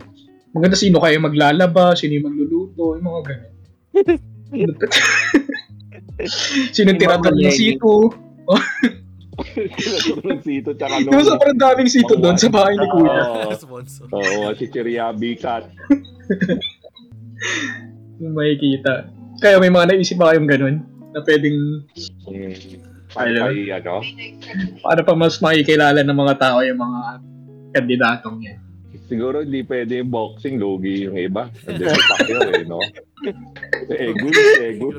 Maganda sino kayo maglalaba, sino yung magluluto, yung mga ganun. sino yung tiratol ng sito. Ng sito, tsaka Yung sobrang daming sito doon sa bahay ni Kuya. Oo. Sponsor. Oo, si Chiriabi Cat. Yung makikita. Kaya may mga naisip ba kayong ganun? Na pwedeng. Ayun. Ay, ano? para pa mas makikilala ng mga tao yung mga kandidatong yan. Siguro hindi pwede yung boxing, logi yung iba. Hindi Pacquiao eh, no? Egul, egul.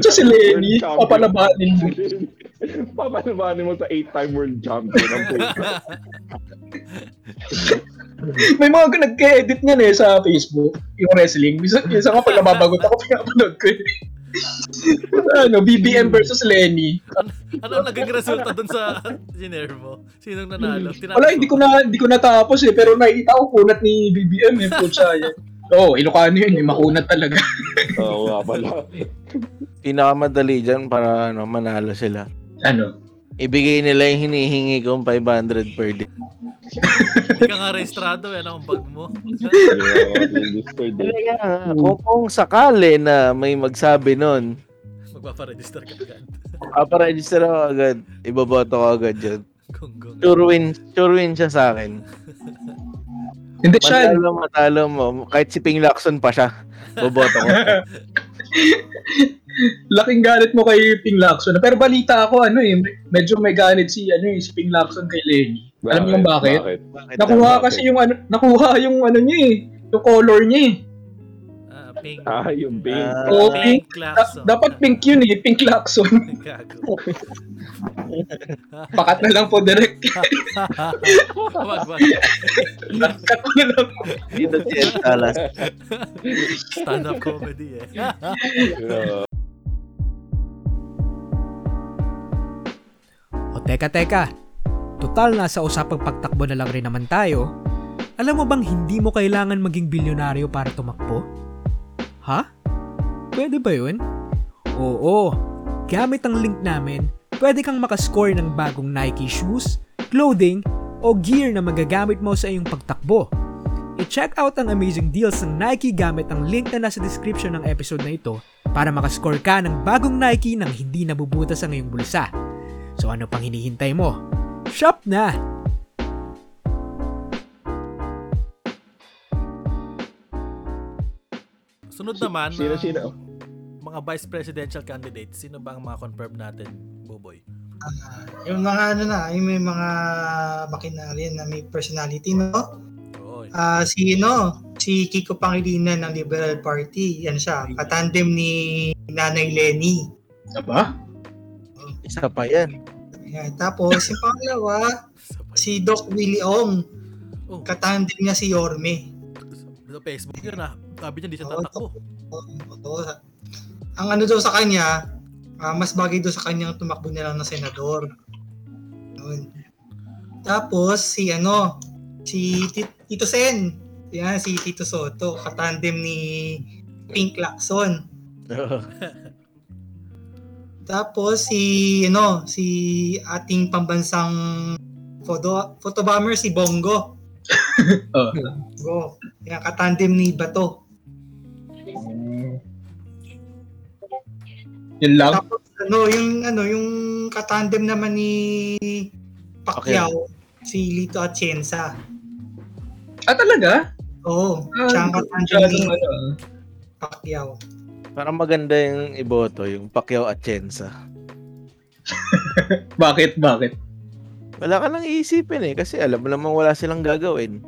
Sa si Lenny, papalabanin mo. Papalabanin mo sa 8-time world champion ng. May mga nag-edit niyan eh sa Facebook, yung wrestling. Minsan, minsan nga pag nababagot ako, pinapanood ko eh. Ano, BBM versus Lenny. Ano ang naging resulta dun sa mo? Sinong nanalo? Tinapos Wala, hindi ko na hindi ko natapos eh, pero nakita ko kunat ni BBM eh, putya yan. Oo, oh, Ilocano yun eh, makunat talaga. Oo nga pala. Pinakamadali dyan para ano, manalo sila. ano? Ibigay nila yung hinihingi kong 500 per day. Hindi ka nga rehistrado, yan ang bag mo. Registered eh. Talaga, kung, kung sakali na may magsabi nun, Magpaparegister ka agad. paparegister ako agad, iboboto ko agad dyan. Kung kung. Sure win, sure win siya sa akin. Hindi siya, Matalo, matalo mo. Kahit si Ping Lacson pa siya. Boboto ko. laking galit mo kay Ping Lacson. Pero balita ako, ano eh, medyo may galit si, ano eh, si Ping Lacson kay Lenny. Alam mo kung bakit? Nakuha Bakit? kasi yung ano, nakuha yung ano niya eh, yung color niya eh. Pink. Ah, yung pink. Ah. Oo, pink Da- Lacson. dapat pink yun eh, Pink. Gago. Pakat na lang po direct. wag, wag. Cut na lang. Dito si Ed Salas. Stand-up comedy eh. O teka teka, total nasa usapang pagtakbo na lang rin naman tayo. Alam mo bang hindi mo kailangan maging bilyonaryo para tumakbo? Ha? Pwede ba yun? Oo, gamit ang link namin, pwede kang makascore ng bagong Nike shoes, clothing, o gear na magagamit mo sa iyong pagtakbo. I-check out ang amazing deals ng Nike gamit ang link na nasa description ng episode na ito para makascore ka ng bagong Nike nang hindi nabubutas ang iyong bulsa. So ano pang hinihintay mo? Shop na! Sunod naman, Sino, ang sino? mga vice presidential candidates, sino ba ang mga confirm natin, Buboy? Yung mga ano na, yung may mga makinarya na may personality, no? Ah, si no, si Kiko Pangilinan ng Liberal Party, yan siya, katandem ni Nanay Lenny. Aba? Isa pa yan. Ayan. Tapos, yung pangalawa, si Doc Willie Ong, Oh, katandem niya si Yorme. sa Facebook yun ah. Sabi niya, hindi siya tatakbo. Oo. Ang ano daw sa kanya, ah, mas bagay daw sa kanyang tumakbo na lang na senador. Yun. Tapos, si ano, si Ti- Tito Sen. Yan, si Tito Soto, katandem ni Pink Lacson. Tapos si ano, si ating pambansang photo photobomber si Bongo. Oh. Bongo. Yung katandem ni Bato. Yun lang. Tapos ano, yung ano, yung katandem naman ni Pacquiao, si Lito Atienza. Ah, talaga? Oo, Ah, siya ang katandem ni ano. Pacquiao. Parang maganda yung iboto, yung Pacquiao at Chensa. Bakit? Bakit? Wala ka nang iisipin eh, kasi alam mo naman wala silang gagawin.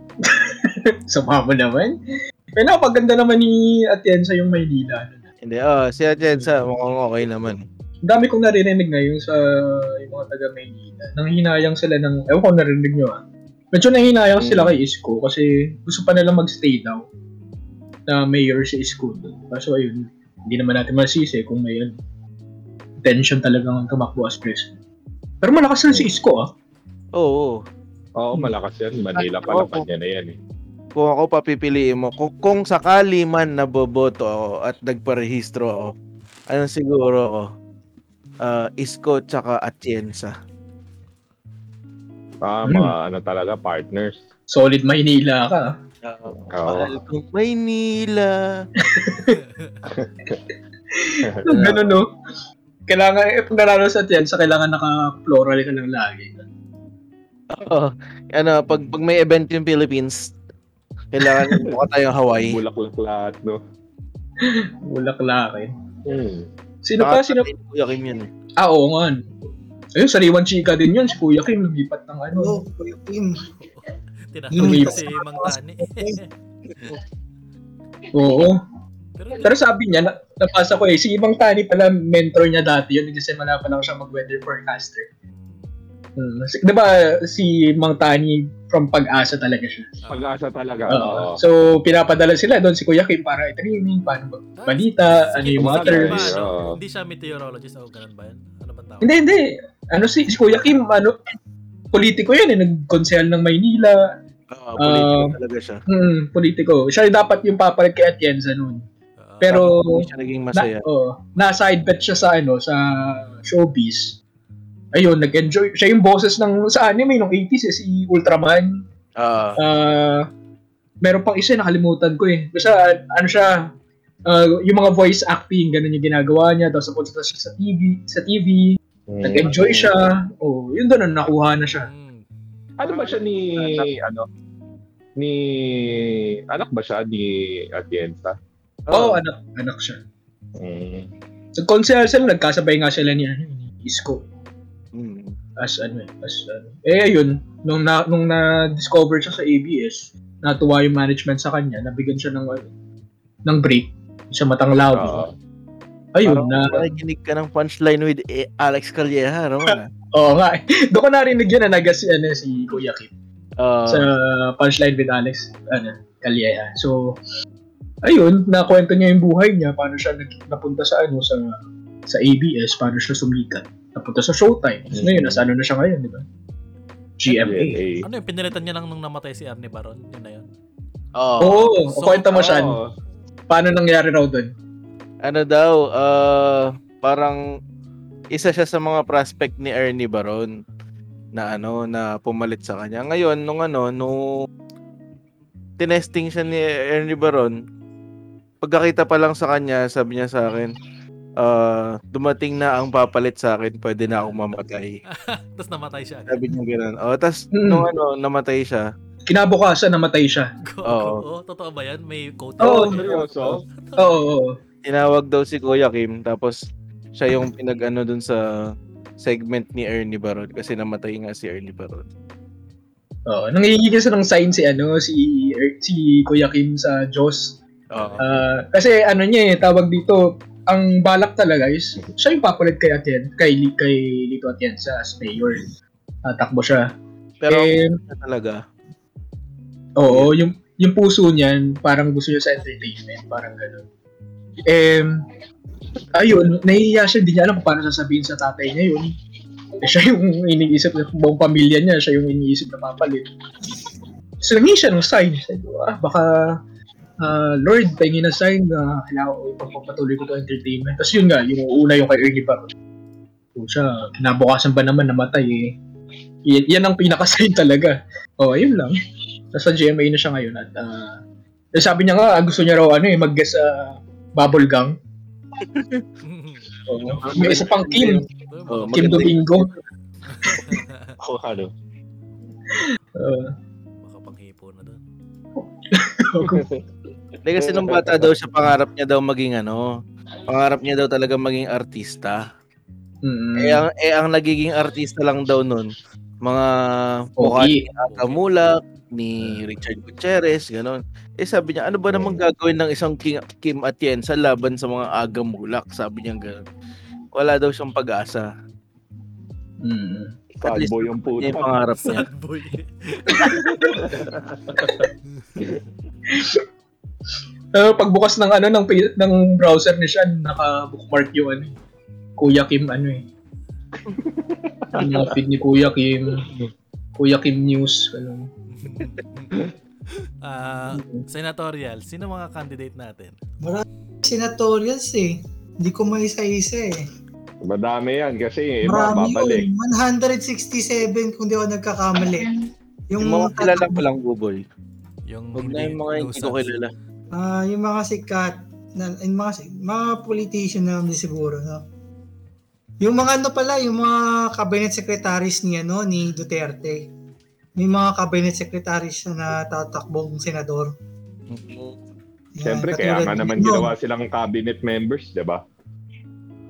Sama mo naman. Pero napaganda naman ni Atienza yung Maynila. Hindi, ah, si Chensa mukhang okay naman. Ang dami kong narinig ngayon sa yung mga taga Maynila. Nang hinayang sila ng, ewan ko narinig nyo ah. Medyo nahinayang Hmm. sila kay Isko kasi gusto pa nila magstay daw na mayor si Isko. Kaso ayun, hindi naman natin masisi kung may ano, intention talagang tumakbo as president. Pero malakas na si Isko ah. Oo, Oo, malakas yan. Manila pa Opo. naman yan na yan eh. Kung ako papipiliin mo, kung, kung sakali man naboboto ako at nagparehistro ako, ano siguro ako? Ah, Isko tsaka Atienza. Ah, Hmm. ano talaga, partners. Solid Maynila ka. Oo. Mahal kong Maynila. Ganun no. Kailangan, eh, pag nanalo sa Atienza, kailangan naka-floral ka lang lagi. Oo. Ano, pag, pag may event yung Philippines, kailangan mukha tayong Hawaii. Bulaklak lahat, no? Bulaklakin. Hmm. Sino pa? Sino? Nakakatayin Kuya Kim yun eh. Ah, oo nga. Ayun, sariwan chika din yun. Si Kuya Kim, lumipat ng ano. Oo, Kuya Kim. Tinatawag si Mang Tani. Oo. Pero, Pero sabi niya, na, napasa ko eh, si Ibang Tani pala, mentor niya dati yun. Kasi wala pa lang siya mag-weather forecaster. Si- Di ba si Mang Tani from pag-asa talaga siya? Pag-asa talaga. Oo. So, pinapadala sila doon si Kuya Kim para i-training, paano balita, ano yung ano? Oo. Hindi siya meteorologist o ganun ba yan? Ano ba tawag? Hindi, hindi. Ano si, si Kuya Kim, ano, politiko yan eh, nag-konsehal ng Maynila, Oo, politiko Um, talaga siya. hmm, politiko. Siya yung dapat yung papalit kay Atienza noon. Oo. Pero, Hindi siya naging masaya. na, oh, na-side bet siya sa, ano, sa showbiz. Ayun, nag-enjoy. Siya yung boses ng, sa anime, nung 80s eh, si Ultraman. Ah, Ah, meron pang isa, nakalimutan ko eh. Basta, ano siya, ah, yung mga voice acting, ganun yung ginagawa niya. Tapos napunta siya sa TV, sa TV, Hmm. nag-enjoy siya. Oh, yun doon, nakuha na siya. Mm. Ano ba siya ni, ano, ni, anak ba siya ni Atienza? Oo, oh, anak, anak siya. Hmm. So, konsehal sila, nagkasabay nga sila ni, ano, ni Isko. As ano eh, as ano. Eh, ayun, nung, na, nung na-discover siya sa ABS, natuwa yung management sa kanya, nabigyan siya ng, ano, ng break sa matang loud. Oo. Ayun, Parang na, nakikinig ka ng punchline with eh, Alex Calleja, Roman. oo nga, eh. doon ko narinig yun na nagas si, ano, si Kuya Kip Ah, sa punchline with Alex, ano, Calleja. So, ayun, nakwento niya yung buhay niya, paano siya nag, napunta sa, ano, sa, sa ABS, paano siya sumikat. Napunta sa Showtime. So, ngayon, nasa ano na siya ngayon, di ba? GMA. GMA. Ano yung pinilitan niya lang nung namatay si Arnie Baron? Yun na yun. oo. Oo, oh, So, kwento mo siya. Oo. Paano nangyari raw doon? ano daw, ah, parang isa siya sa mga prospect ni Ernie Baron na ano na pumalit sa kanya. Ngayon nung ano nung tinesting siya ni Ernie Baron, pagkakita pa lang sa kanya, sabi niya sa akin, ah, dumating na ang papalit sa akin, pwede na akong mamatay. Tapos namatay siya. Sabi niya gano'n. Oh, tas Hmm. nung ano, namatay siya. Kinabukasan, namatay siya. Go, Oo. oo, totoo ba yan? May quote Oo, yan? seryoso? Oo, oo, oo. Tinawag daw si Kuya Kim, tapos siya yung pinag-ano dun sa segment ni Ernie Baron kasi namatay nga si Ernie Baron. Oo, nangihingi kasi ng sign si ano si si Kuya Kim sa Diyos. Oo. Ah, kasi ano niya eh, tawag dito, ang balak talaga is siya yung papalit kay Atien, kay kay Lito Atienza as mayor. Tatakbo siya. Pero eh, ano talaga, oo, yung yung puso niyan parang gusto niya sa entertainment, parang gano'n. Eh, ayun, nahihiya siya, hindi niya alam kung paano sasabihin sa tatay niya yun. Eh, siya yung iniisip ng buong pamilya niya, siya yung iniisip na papalit. So, nangingi siya ng sign. Sabi ko, ah, baka, ah, Lord, pahingin na sign na kailangan ko ipagpapatuloy ko to entertainment. Tapos yun nga, yung una yung kay Ernie Baron. Pucha, kinabukasan ba naman namatay eh. Yan, yan ang pinaka-sign talaga. Oh, ayun lang. Nasa GMA na siya ngayon at eh, sabi niya nga gusto niya raw ano eh mag-guest sa Bubble Gang. Oh, may isa pang Kim, Oh, Kim Domingo. O ano. Uh, Baka panghipo na doon. Hindi kasi nung bata daw siya, pangarap niya daw maging ano, pangarap niya daw talaga maging artista. mm, Eh, ang, eh, ang nagiging artista lang daw nun, mga mukha ni Ata Mulak, ni Richard Gutierrez, gano'n. Eh sabi niya, ano ba naman gagawin ng isang King, Kim Atienza laban sa mga Aga Mulak? Sabi niya gano'n. Wala daw siyang pag-asa. mm. At least, yung Yan yung puto. pangarap niya. Sad boy. Uh, pagbukas ng ano ng ng browser ni Sean, naka-bookmark yung ano, Kuya Kim ano eh. Yung feed ni Kuya Kim, Kuya Kim News, ano. Ah, senatorial, sino mga candidate natin? Senatorials eh. Hindi ko maisa-isa eh. Madami yan kasi iba Marami babalik. yun. 167 kung di ako nagkakamali. Yung mga kilala ko lang, Buboy. Yung Huwag na yung mga hindi ko kilala. Ah, yung mga sikat na yung mga mga politician na siguro, no. Yung mga ano pala, yung mga cabinet secretaries ni ano ni Duterte. May mga cabinet secretaries siya na tatakbong senador. Yan, Siyempre, kaya nga naman ginawa silang cabinet members, di ba?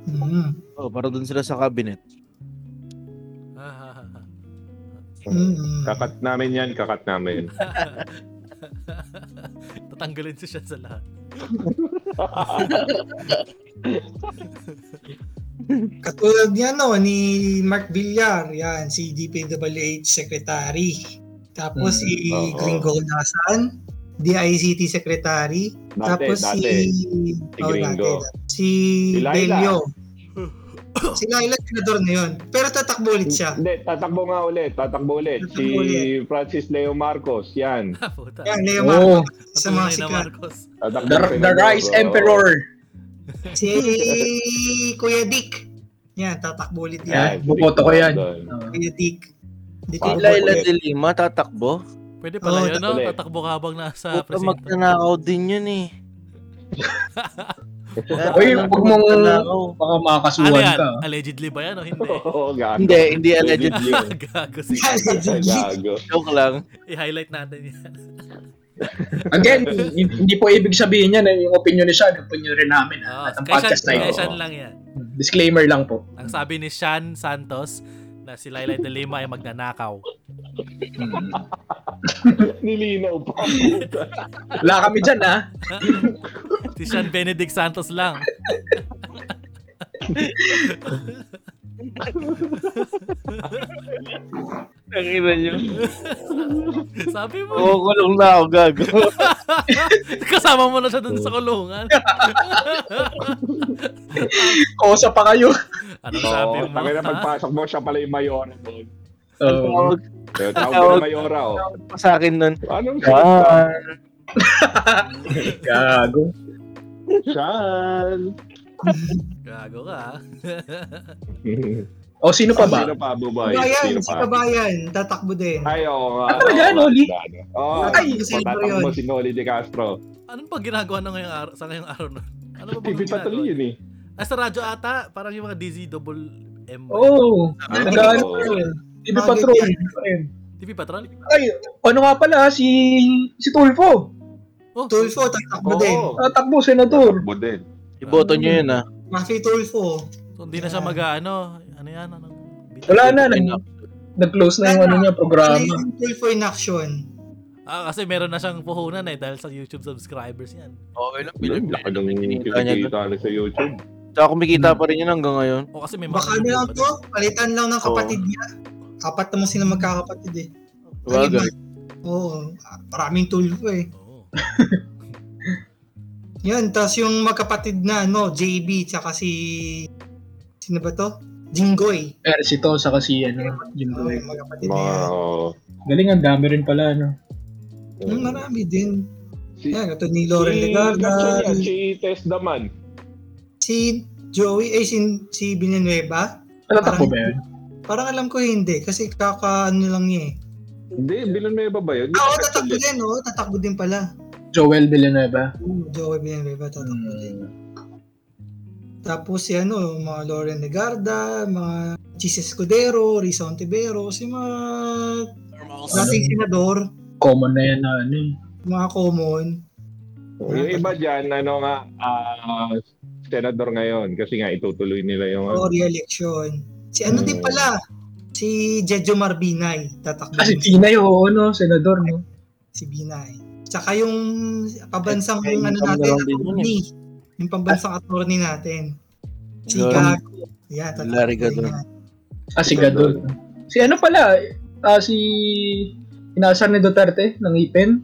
Mm, Oh, para dun sila sa cabinet. Mm. Kakat namin yan, kakat namin. Tatanggalin si siya sa lahat. Katulad niya no ni Mark Villar, yan si DPWH secretary. Tapos Mm, si oo. Gringo Nasan, DICT secretary. Dati, Tapos dati. si Si oh, Gringo. dati. Si. Delio. Si Laila senador na yun. Pero tatakbo ulit siya. Hindi, tatakbo nga ulit, tatakbo ulit. Tatakbo Si ulit. Francis Leo Marcos, yan. Ah. Yan, Leo Oh, Marcos sa mga sikat. The, the Rice. Emperor. Si Kuya Dick. Yan, tatakbo ulit Yan, yan. boboto ko yan. Kuya Dick. Di ko Si Laila de Lima, tatakbo. Pwede pala Oo, yun, no? Tatakbo ka habang nasa Puta, presinto. magnanakaw din yun eh. Uy, huwag mong baka Ano makakasuhan yan? ka. Allegedly ba yan o hindi? Oo, gago. Hindi, hindi allegedly. Gago si Allegedly. Gago. Joke lang. I-highlight natin yan. Again, hin- hindi po ibig sabihin yan na yung opinion ni Sean, opinion rin namin. Oh, at ang Sean, podcast na ito. Sean lang yan. Disclaimer lang po. Ang sabi ni Sean Santos na si Lailay de Lima ay magnanakaw. Nilinaw pa. Wala kami dyan, ha? si Sean Benedict Santos lang. Nakina nyo. Sabi mo, Oo, kulong na ako, gago. kasama mo na siya dun sa kulungan. Kosa pa kayo. Anong sabi Oo, mo? tangin na ha? pagpasok mo, siya pala yung mayora doon. Uh, Tawag Eh, mo na mayora, oh. pa sa akin nun. Anong Ah, gago. Sean? Gago ka. O, sino pa ba? Sino pa, Bubay? Kabayan, Sino si pa? Kabayan, tatakbo din. Ay, oo nga. Ah, talaga, Oo, Noli? ano. Oo, Ay, oh, tatakbo si Noli De Castro. Anong pag ginagawa na ngayong araw, sa ngayong araw nun? Ano ba TV bang pa tuloy ginagawa? yun eh. Ah, sa radyo ata, parang yung mga DZ double M. ba? Oo. Oh, Ah. TV Patrol. TV Patrol? Ay, ano nga pala, si si Tulfo. Oh, Tulfo, tatakbo din. Tatakbo, senador. Takbo din. iboto nyo yun ah. Rafi Tulfo. So, hindi na siya mag ano, yan, ano? Wala na, nag, nag-close na yung ano niya, programa. Ano yung Tulfo in action? Ah, kasi meron na siyang puhunan eh dahil sa YouTube subscribers yan. Okay lang, Laki ng Kinikita niya sa YouTube. Tsaka kumikita pa rin yun hanggang ngayon. O kasi may Baka na lang to, palitan lang ng kapatid niya. Apat naman sila magkakapatid eh. Bagay. Oo, maraming Tulfo eh. Oo. Yan, tapos yung magkapatid na, no, JB, tsaka si... Sino ba to? Jinggoy. Ersito, saka si, ano, Jim Oo, Goy. yung magkapatid na Mga, yan. oo. Galing, ang dami rin pala, ano. Hmm, marami din. Si, Yan, ito ni Lauren si, Legarda, si, si Tess Daman. si Joey, eh, si, si Villanueva. Natatakbo ba yun? Parang alam ko hindi kasi kaka ano lang niya eh. Hindi, Villanueva ba yun? Ah, oo, tatakbo din, oh. Tatakbo din pala. Joel Villanueva. Oo, Joey Villanueva tatakbo din. Hmm. Tapos si ano, mga Loren Legarda, mga Chis Escudero, Risa Ontiveros, yung mga dating senador, Common na yan na ano eh. mga common. Yung iba dyan, ano nga, ah, senador ngayon kasi nga itutuloy nila yung o re-election. Si ano din Mm. pala, si Jejo Marbinay, tatakbo Ah, si din Tinay, oo, no? Senador, no? si Binay. Tsaka yung pabansang Eh, ano natin, yun attorney. Yung pambansang attorney natin. Si. Gago. Tatakbo Larry yan. Ah, si Gadol. Si ano pala, ah, si inasar ni Duterte ng ipin.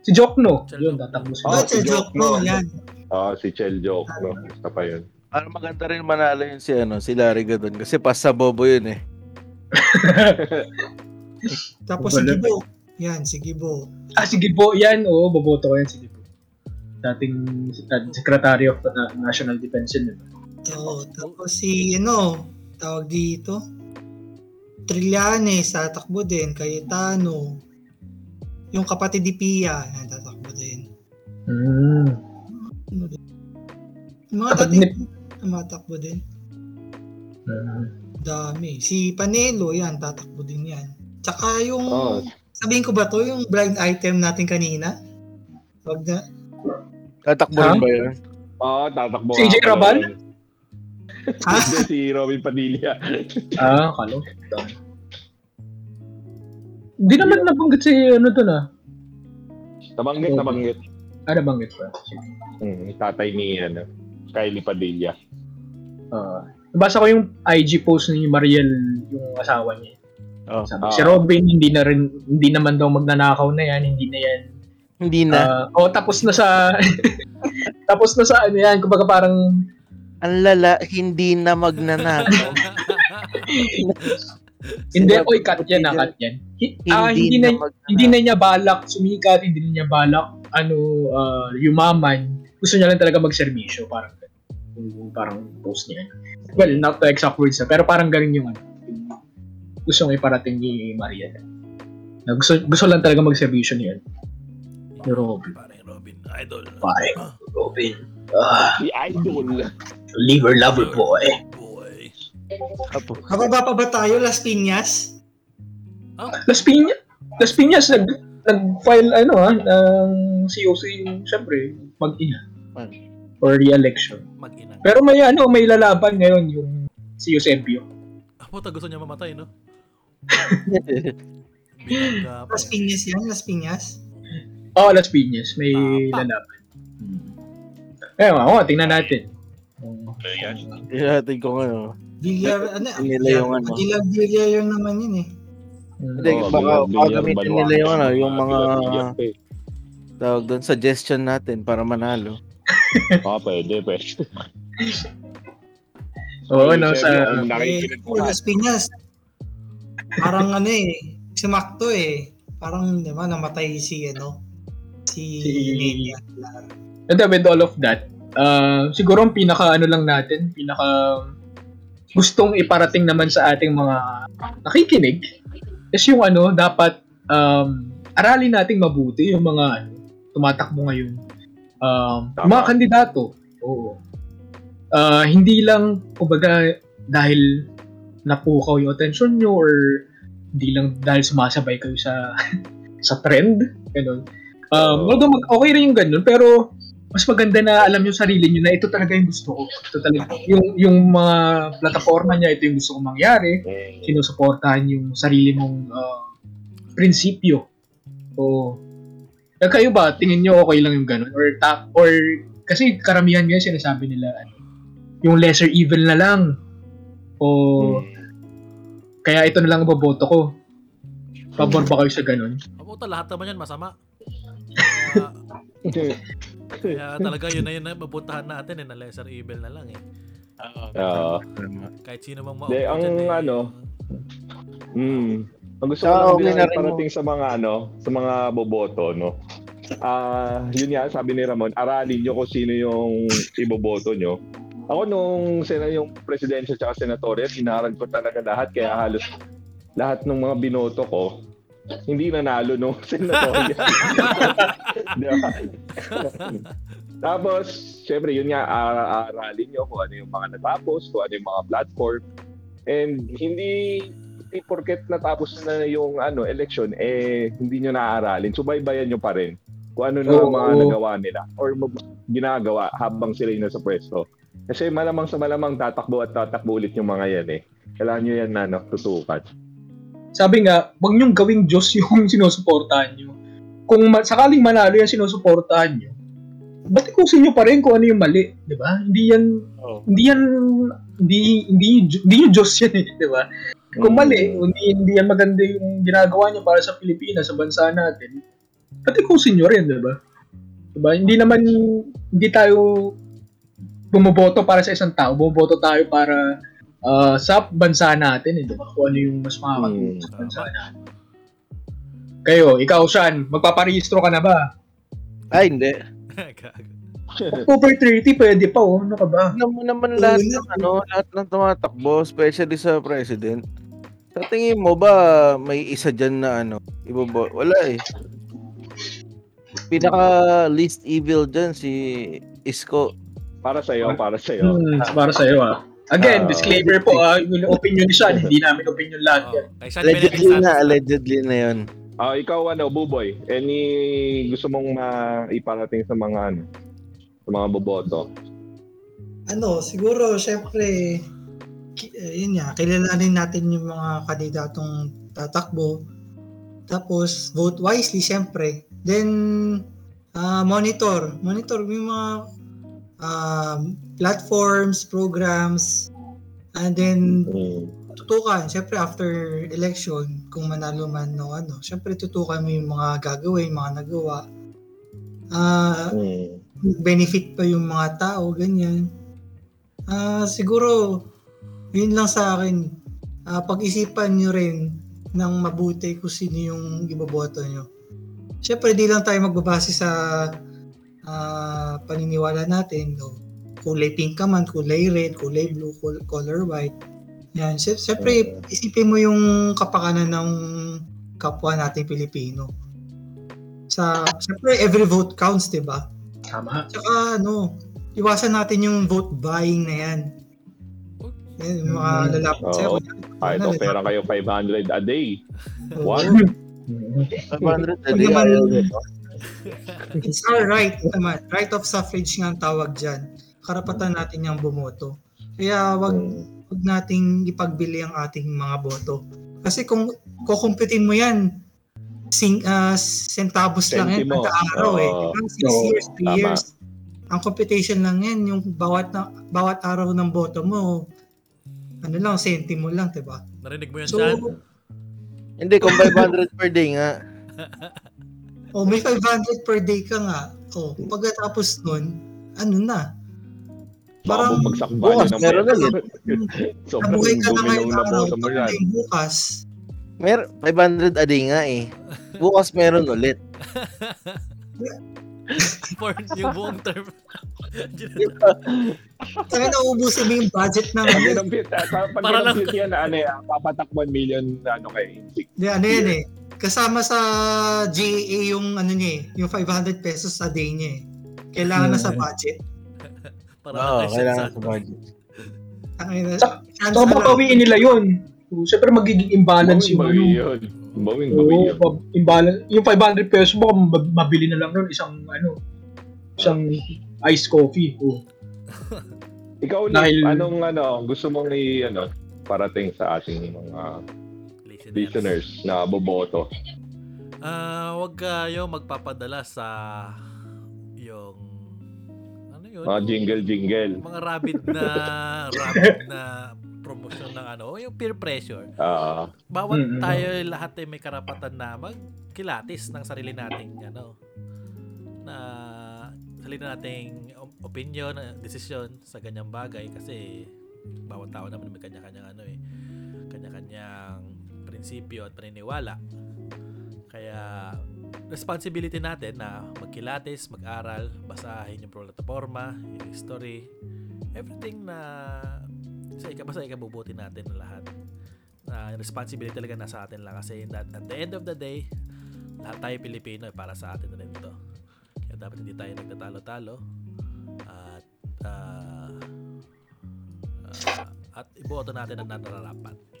Si Jokno. Yun, Jokno. tatakbo si Oh, Oh, Jokno. si Jokno, Jokno. yan. Ah, si Chel Joke, no? Basta pa yun. Parang maganda rin manalo yun si ano, si Larry Gadon kasi pasa bobo yun eh. Tapos si. Gibo. Yan, si Gibo. Ah, si Gibo yan. Oo, boboto ko yan si Gibo. Dating Secretary of the National Defense yun. diba? Oo, tapos si, ano, tawag dito, Trillanes, tatakbo din, Cayetano, yung kapatid ni Pia, tatakbo din. Hmm. Ano din? Mga dating tumatakbo din. Hmm. Dami. Si Panelo, yan, tatakbo din yan. Tsaka yung, Oh. sabihin ko ba to, yung blind item natin kanina? Wag na. Tatakbo Ha? rin ba yun? Oo, tatakbo. Si pala Rabal? Ha? Si Robin Padilla. Ah, kalo. Hindi naman nabanggit si ano to na. Nabanggit, Oo. nabanggit. Ah, nabanggit pa. Hmm, tatay ni, ano, Kylie Padilla. Ah, nabasa ko yung IG post ni Mariel, yung asawa niya. Oh. Sabi, Ah. si Robin, hindi na rin, hindi naman daw magnanakaw na yan, hindi na yan. Hindi na. Ah, oh, tapos na sa, tapos na sa ano yan, kumbaga parang, Ang lala, hindi na magnanakaw. hindi, oy, ko cut yan, ah, tigil, cut yan. Hi- ah, hindi, na, magnanakaw. hindi na niya balak sumikat, hindi na niya balak, ano, ah, yumaman. Gusto niya lang talaga magserbisyo, parang, yung parang post niya. Well, not the exact words, ah, pero parang ganun yung, ano, gusto ng iparating ni Maria. Na gusto, gusto lang talaga magserbisyo niya. Ni Robin. Parang Robin. Idol. Pare, Robin. Ah, Si Idol. liver lover boy. Boy. Apo. Mababa pa ba tayo, Las Piñas? Las Piñas, Las Piñas nag, nag-file ano ha, ng COC, syempre, mag-ina. Or re-election. Mag-ina. Pero may ano, may lalaban ngayon yung si Eusebio. Ah, puta, gusto niya mamatay, no? Las Piñas yan, Las Piñas. Oh, Las Piñas, may Tapa. lalaban. Hmm. Eh, oo, tingnan natin. Tingnan natin kung ano. Villar, ano? Nila yung ano. Villar, Villar yun naman yun eh. Hmm. Hindi, Oo, baka, Villar- baka Villar gamitin nila yung ano, yung mga Villar- Villar pa tawag doon, suggestion natin para manalo. Ah, pwede, pwede. Oo, no, sa... kung Eh, nakikinig ko Las Piñas. Parang ano eh, sumakto eh. Parang, di ba, namatay si, ano, si, Si- Nenya. And then with all of that, uh, siguro ang pinaka ano lang natin, pinaka gustong iparating naman sa ating mga nakikinig is yung ano, dapat um, aralin nating mabuti yung mga ano, tumatakbo ngayon. Um, Tama. mga kandidato. Oo. Ah, hindi lang, kumbaga, dahil napukaw yung attention nyo or hindi lang dahil sumasabay kayo sa sa trend. Ganun. Um, although mag- okay rin yung ganun, pero mas maganda na alam yung sarili nyo na ito talaga yung gusto ko. Ito talaga. Yung, yung mga plataforma niya, ito yung gusto kong mangyari. Hmm. Sinusuportahan yung sarili mong ah, prinsipyo. O, eh, kayo ba, tingin nyo okay lang yung ganun? Or, ta- or kasi karamihan ngayon sinasabi nila, ano, yung lesser evil na lang. O, kaya ito na lang ang boboto ko. Pabor ba kayo sa ganun? Ah, puta, lahat naman yan masama. Kaya, kaya talaga yun na yun na mapuntahan natin eh, na lesser evil na lang eh. Oo. Kahit sino mang maupo ang dyan eh. ano, Hmm. Ang gusto ko Saka lang okay din parating sa mga ano, sa mga boboto, no. Ah, yun nga sabi ni Ramon, aralin nyo kung sino yung iboboto nyo. Ako nung sena yung presidential at senatorial, hinarad ko talaga lahat kaya halos lahat ng mga binoto ko hindi nanalo nung senatorial. Di ba? Tapos, syempre, yun nga, aaralin nyo kung ano yung mga natapos, kung ano yung mga platform. And hindi, hindi porket natapos na yung ano, election, eh, hindi nyo naaaralin. Subaybayan nyo pa rin kung ano na Oo. mga nagawa nila or ginagawa habang sila yung nasa pwesto. Kasi malamang sa malamang tatakbo at tatakbo ulit yung mga yan eh. Kailangan nyo yan na no, tutukan. Sabi nga, wag niyong gawing Diyos yung sinusuportahan niyo. Kung ma- sakaling manalo yung sinusuportahan niyo, ba't ikusin niyo pa rin kung ano yung mali, 'di ba? Hindi yan Oo. hindi yan hindi hindi hindi yung Diyos yan eh, 'di ba? Kung Mm. mali, hindi, hindi yan maganda yung ginagawa niyo para sa Pilipinas, sa bansa natin, ba't ikusin niyo rin, 'di ba? 'Di ba? Hindi naman hindi tayo bumoboto para sa isang tao, bumoboto tayo para ah, sa bansa natin, eh, 'di ba? Kung ano yung mas makakatulong Mm. sa bansa natin. Kayo, ikaw, Sean, magpaparehistro ka na ba? Ay, hindi. October 30, pwede pa, oh. Ano ka ba? Alam mo naman lahat ng ano, lahat ng tumatakbo, especially sa president. Sa tingin mo ba may isa dyan na ano, ibobo? Wala eh. Pinaka least evil dyan si Isko. Para sa'yo, para sa'yo. Hmm, para sa'yo, ah. Again, Ah. disclaimer po, ah, yung opinion ni Sean, hindi namin opinion lahat yan. Oh, kay Sean Allegedly na, allegedly na yun. Ah, ikaw ano, Buboy, any gusto mong maiparating sa mga ano, sa mga boboto? ano, siguro, syempre, eh, yun nga, kilalanin natin yung mga kandidatong tatakbo. Tapos, vote wisely, syempre. Then, ah, monitor. Monitor yung mga um, platforms, programs, and then tutukan. Syempre, after election, kung manalo man no ano, syempre tutukan mo yung mga gagawin, mga nagawa. Ah, benefit pa yung mga tao, ganyan. Ah, siguro, yun lang sa akin. Ah, pag-isipan nyo rin ng mabuti kung sino yung iboboto nyo. Siyempre, di lang tayo magbabase sa ah, paniniwala natin. No? Kulay pink ka man, kulay red, kulay blue, col- color white. Yan. Siyempre, isipin mo yung kapakanan ng kapwa natin Pilipino. Sa, siyempre, every vote counts, di ba? Tama. Tsaka ano, iwasan natin yung vote buying na yan. Yan, yung mga Mm, lalapit sa'yo. oo. Ah, ito, Ano, pera kayo 500 a day. What? 500 a day. naman-. It's our right naman. Right of suffrage nga ang tawag dyan. Karapatan natin yung bumoto. Kaya wag, wag nating ipagbili ang ating mga boto. Kasi kung kukumpitin mo yan, sing, ah, centavos lang yan kada araw eh. Oo. Diba? Six Oo, years, three tama. years. Ang competition lang yan, yung bawat na, bawat araw ng boto mo, ano lang, sentimo lang, diba? Narinig mo yun, So, Sean? Hindi, kung 500 per day nga. oh, may 500 per day ka nga. Oh, pagkatapos nun, ano na? Parang bumagsak value bukas ng meron pera. ulit. Sobrang nabuhay ka na dumi ngayon nung araw, tapos bukas, Mer 500 a day nga eh. Bukas meron ulit. For yung buong term. Kaya nauubusin mo yung budget ng Pag ano, pag Para lang- ginampit yan, ano yan, papatak 1 million na ano kay ano yan eh. Kasama sa GAA yung ano niya eh, yung 500 pesos a day niya eh. Kailangan na sa budget. Para Oo, lang kailangan sa budget. Ang ina, Sa- chance So, na baka lang. bawiin nila yun. Siyempre magiging imbalance yung ano. yun. Bawing bawi yun. ba- imbalance. Yung 500 pesos baka mab- mabili na lang nun isang ano, isang iced coffee. Oh. Ikaw, Dahil- anong ano, gusto mong i, ano, parating sa ating mga Listeners. na boboto? Ah, wag kayo magpapadala sa yung ano yun? Mga jingle-jingle. Mga rabid na rabid na promotion ng ano, yung peer pressure. Ah, Bawat Mm-mm. tayo lahat ay may karapatan na magkilatis ng sarili nating ano na sarili nating op- opinion, uh, desisyon sa ganyang bagay kasi bawat tao naman may kanya-kanyang ano eh kanya-kanyang prinsipyo at paniniwala. Kaya responsibility natin na magkilatis, mag-aral, basahin yung plataforma, yung history, everything na sa ika, ikabubuti natin na lahat. Na responsibility talaga nasa atin lang kasi that, at the end of the day, lahat tayo Pilipino eh, para sa atin rin ito. Kaya dapat hindi tayo nagtatalo-talo at ah, ah, at iboto natin ang nararapat.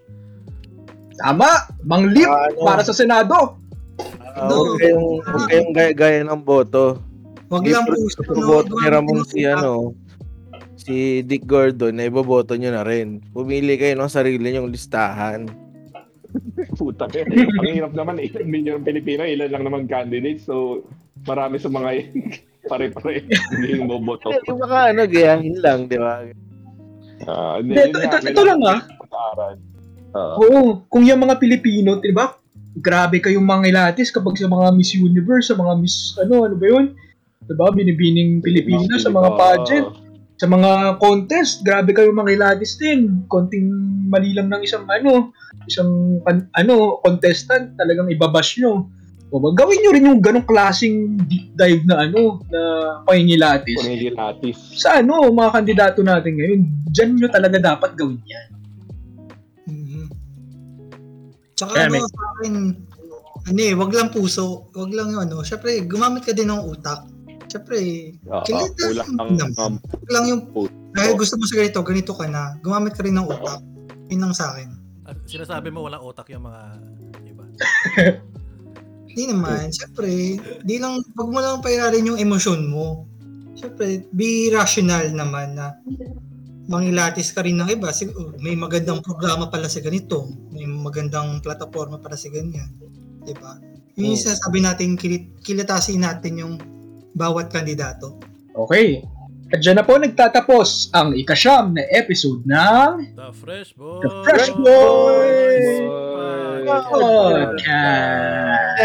Tama! Mang Lip Ano? para sa Senado! Ah, huwag kayong, huwag kayong gaya-gaya ng boto. Wag Hindi lang po puso. boto ni Ramon si ano, si Dick Gordon, na iboboto nyo na rin. Pumili kayo ng sarili nyong listahan. Puta ka. Ang hirap naman, ilan milyon Pilipino, ilan lang naman candidates. So, marami sa mga yan, pare-pare, hindi yung boboto. Yung mga ano, gayahin lang, di ba? Ah, Hindi, ito, ito, ito lang ah. Pag-aaral. Ah, Oo, kung yung mga Pilipino, di ba? Grabe kayong mga ilatis kapag sa mga Miss Universe, sa mga Miss, ano, ano ba yun? Di ba? Binibining Pilipino sa mga pageant, sa mga contest, grabe kayong mga ilatis din. Konting mali lang ng isang, ano, isang, ano, contestant, talagang ibabash nyo. O ba, gawin nyo rin yung ganong klaseng deep dive na, ano, na pangingilatis. Punigilatis. Sa ano, mga kandidato natin ngayon, dyan nyo talaga dapat gawin yan. Tsaka Kaya ano sa akin, ano eh, wag lang puso, wag lang yung ano, syempre gumamit ka din ng utak. Syempre, Ah, ah, Kilala kulang ang um, wag lang yung dahil gusto mo sa ganito, ganito ka na, gumamit ka rin ng utak. Yun lang sa akin. At sinasabi mo walang utak yung mga iba. Hindi naman, syempre, di lang, wag mo lang pairarin yung emosyon mo. Syempre, be rational naman na mangilatis ka rin ng iba. Sig- oh, may magandang programa pala sa ganito. May magandang plataforma para sa ganyan. Di ba? Yun yung Hmm. sinasabi natin, kilit, kilatasin natin yung bawat kandidato. Okay. At dyan na po nagtatapos ang ikasyam na episode ng The Fresh Boys! The Fresh Boys! Podcast. Podcast.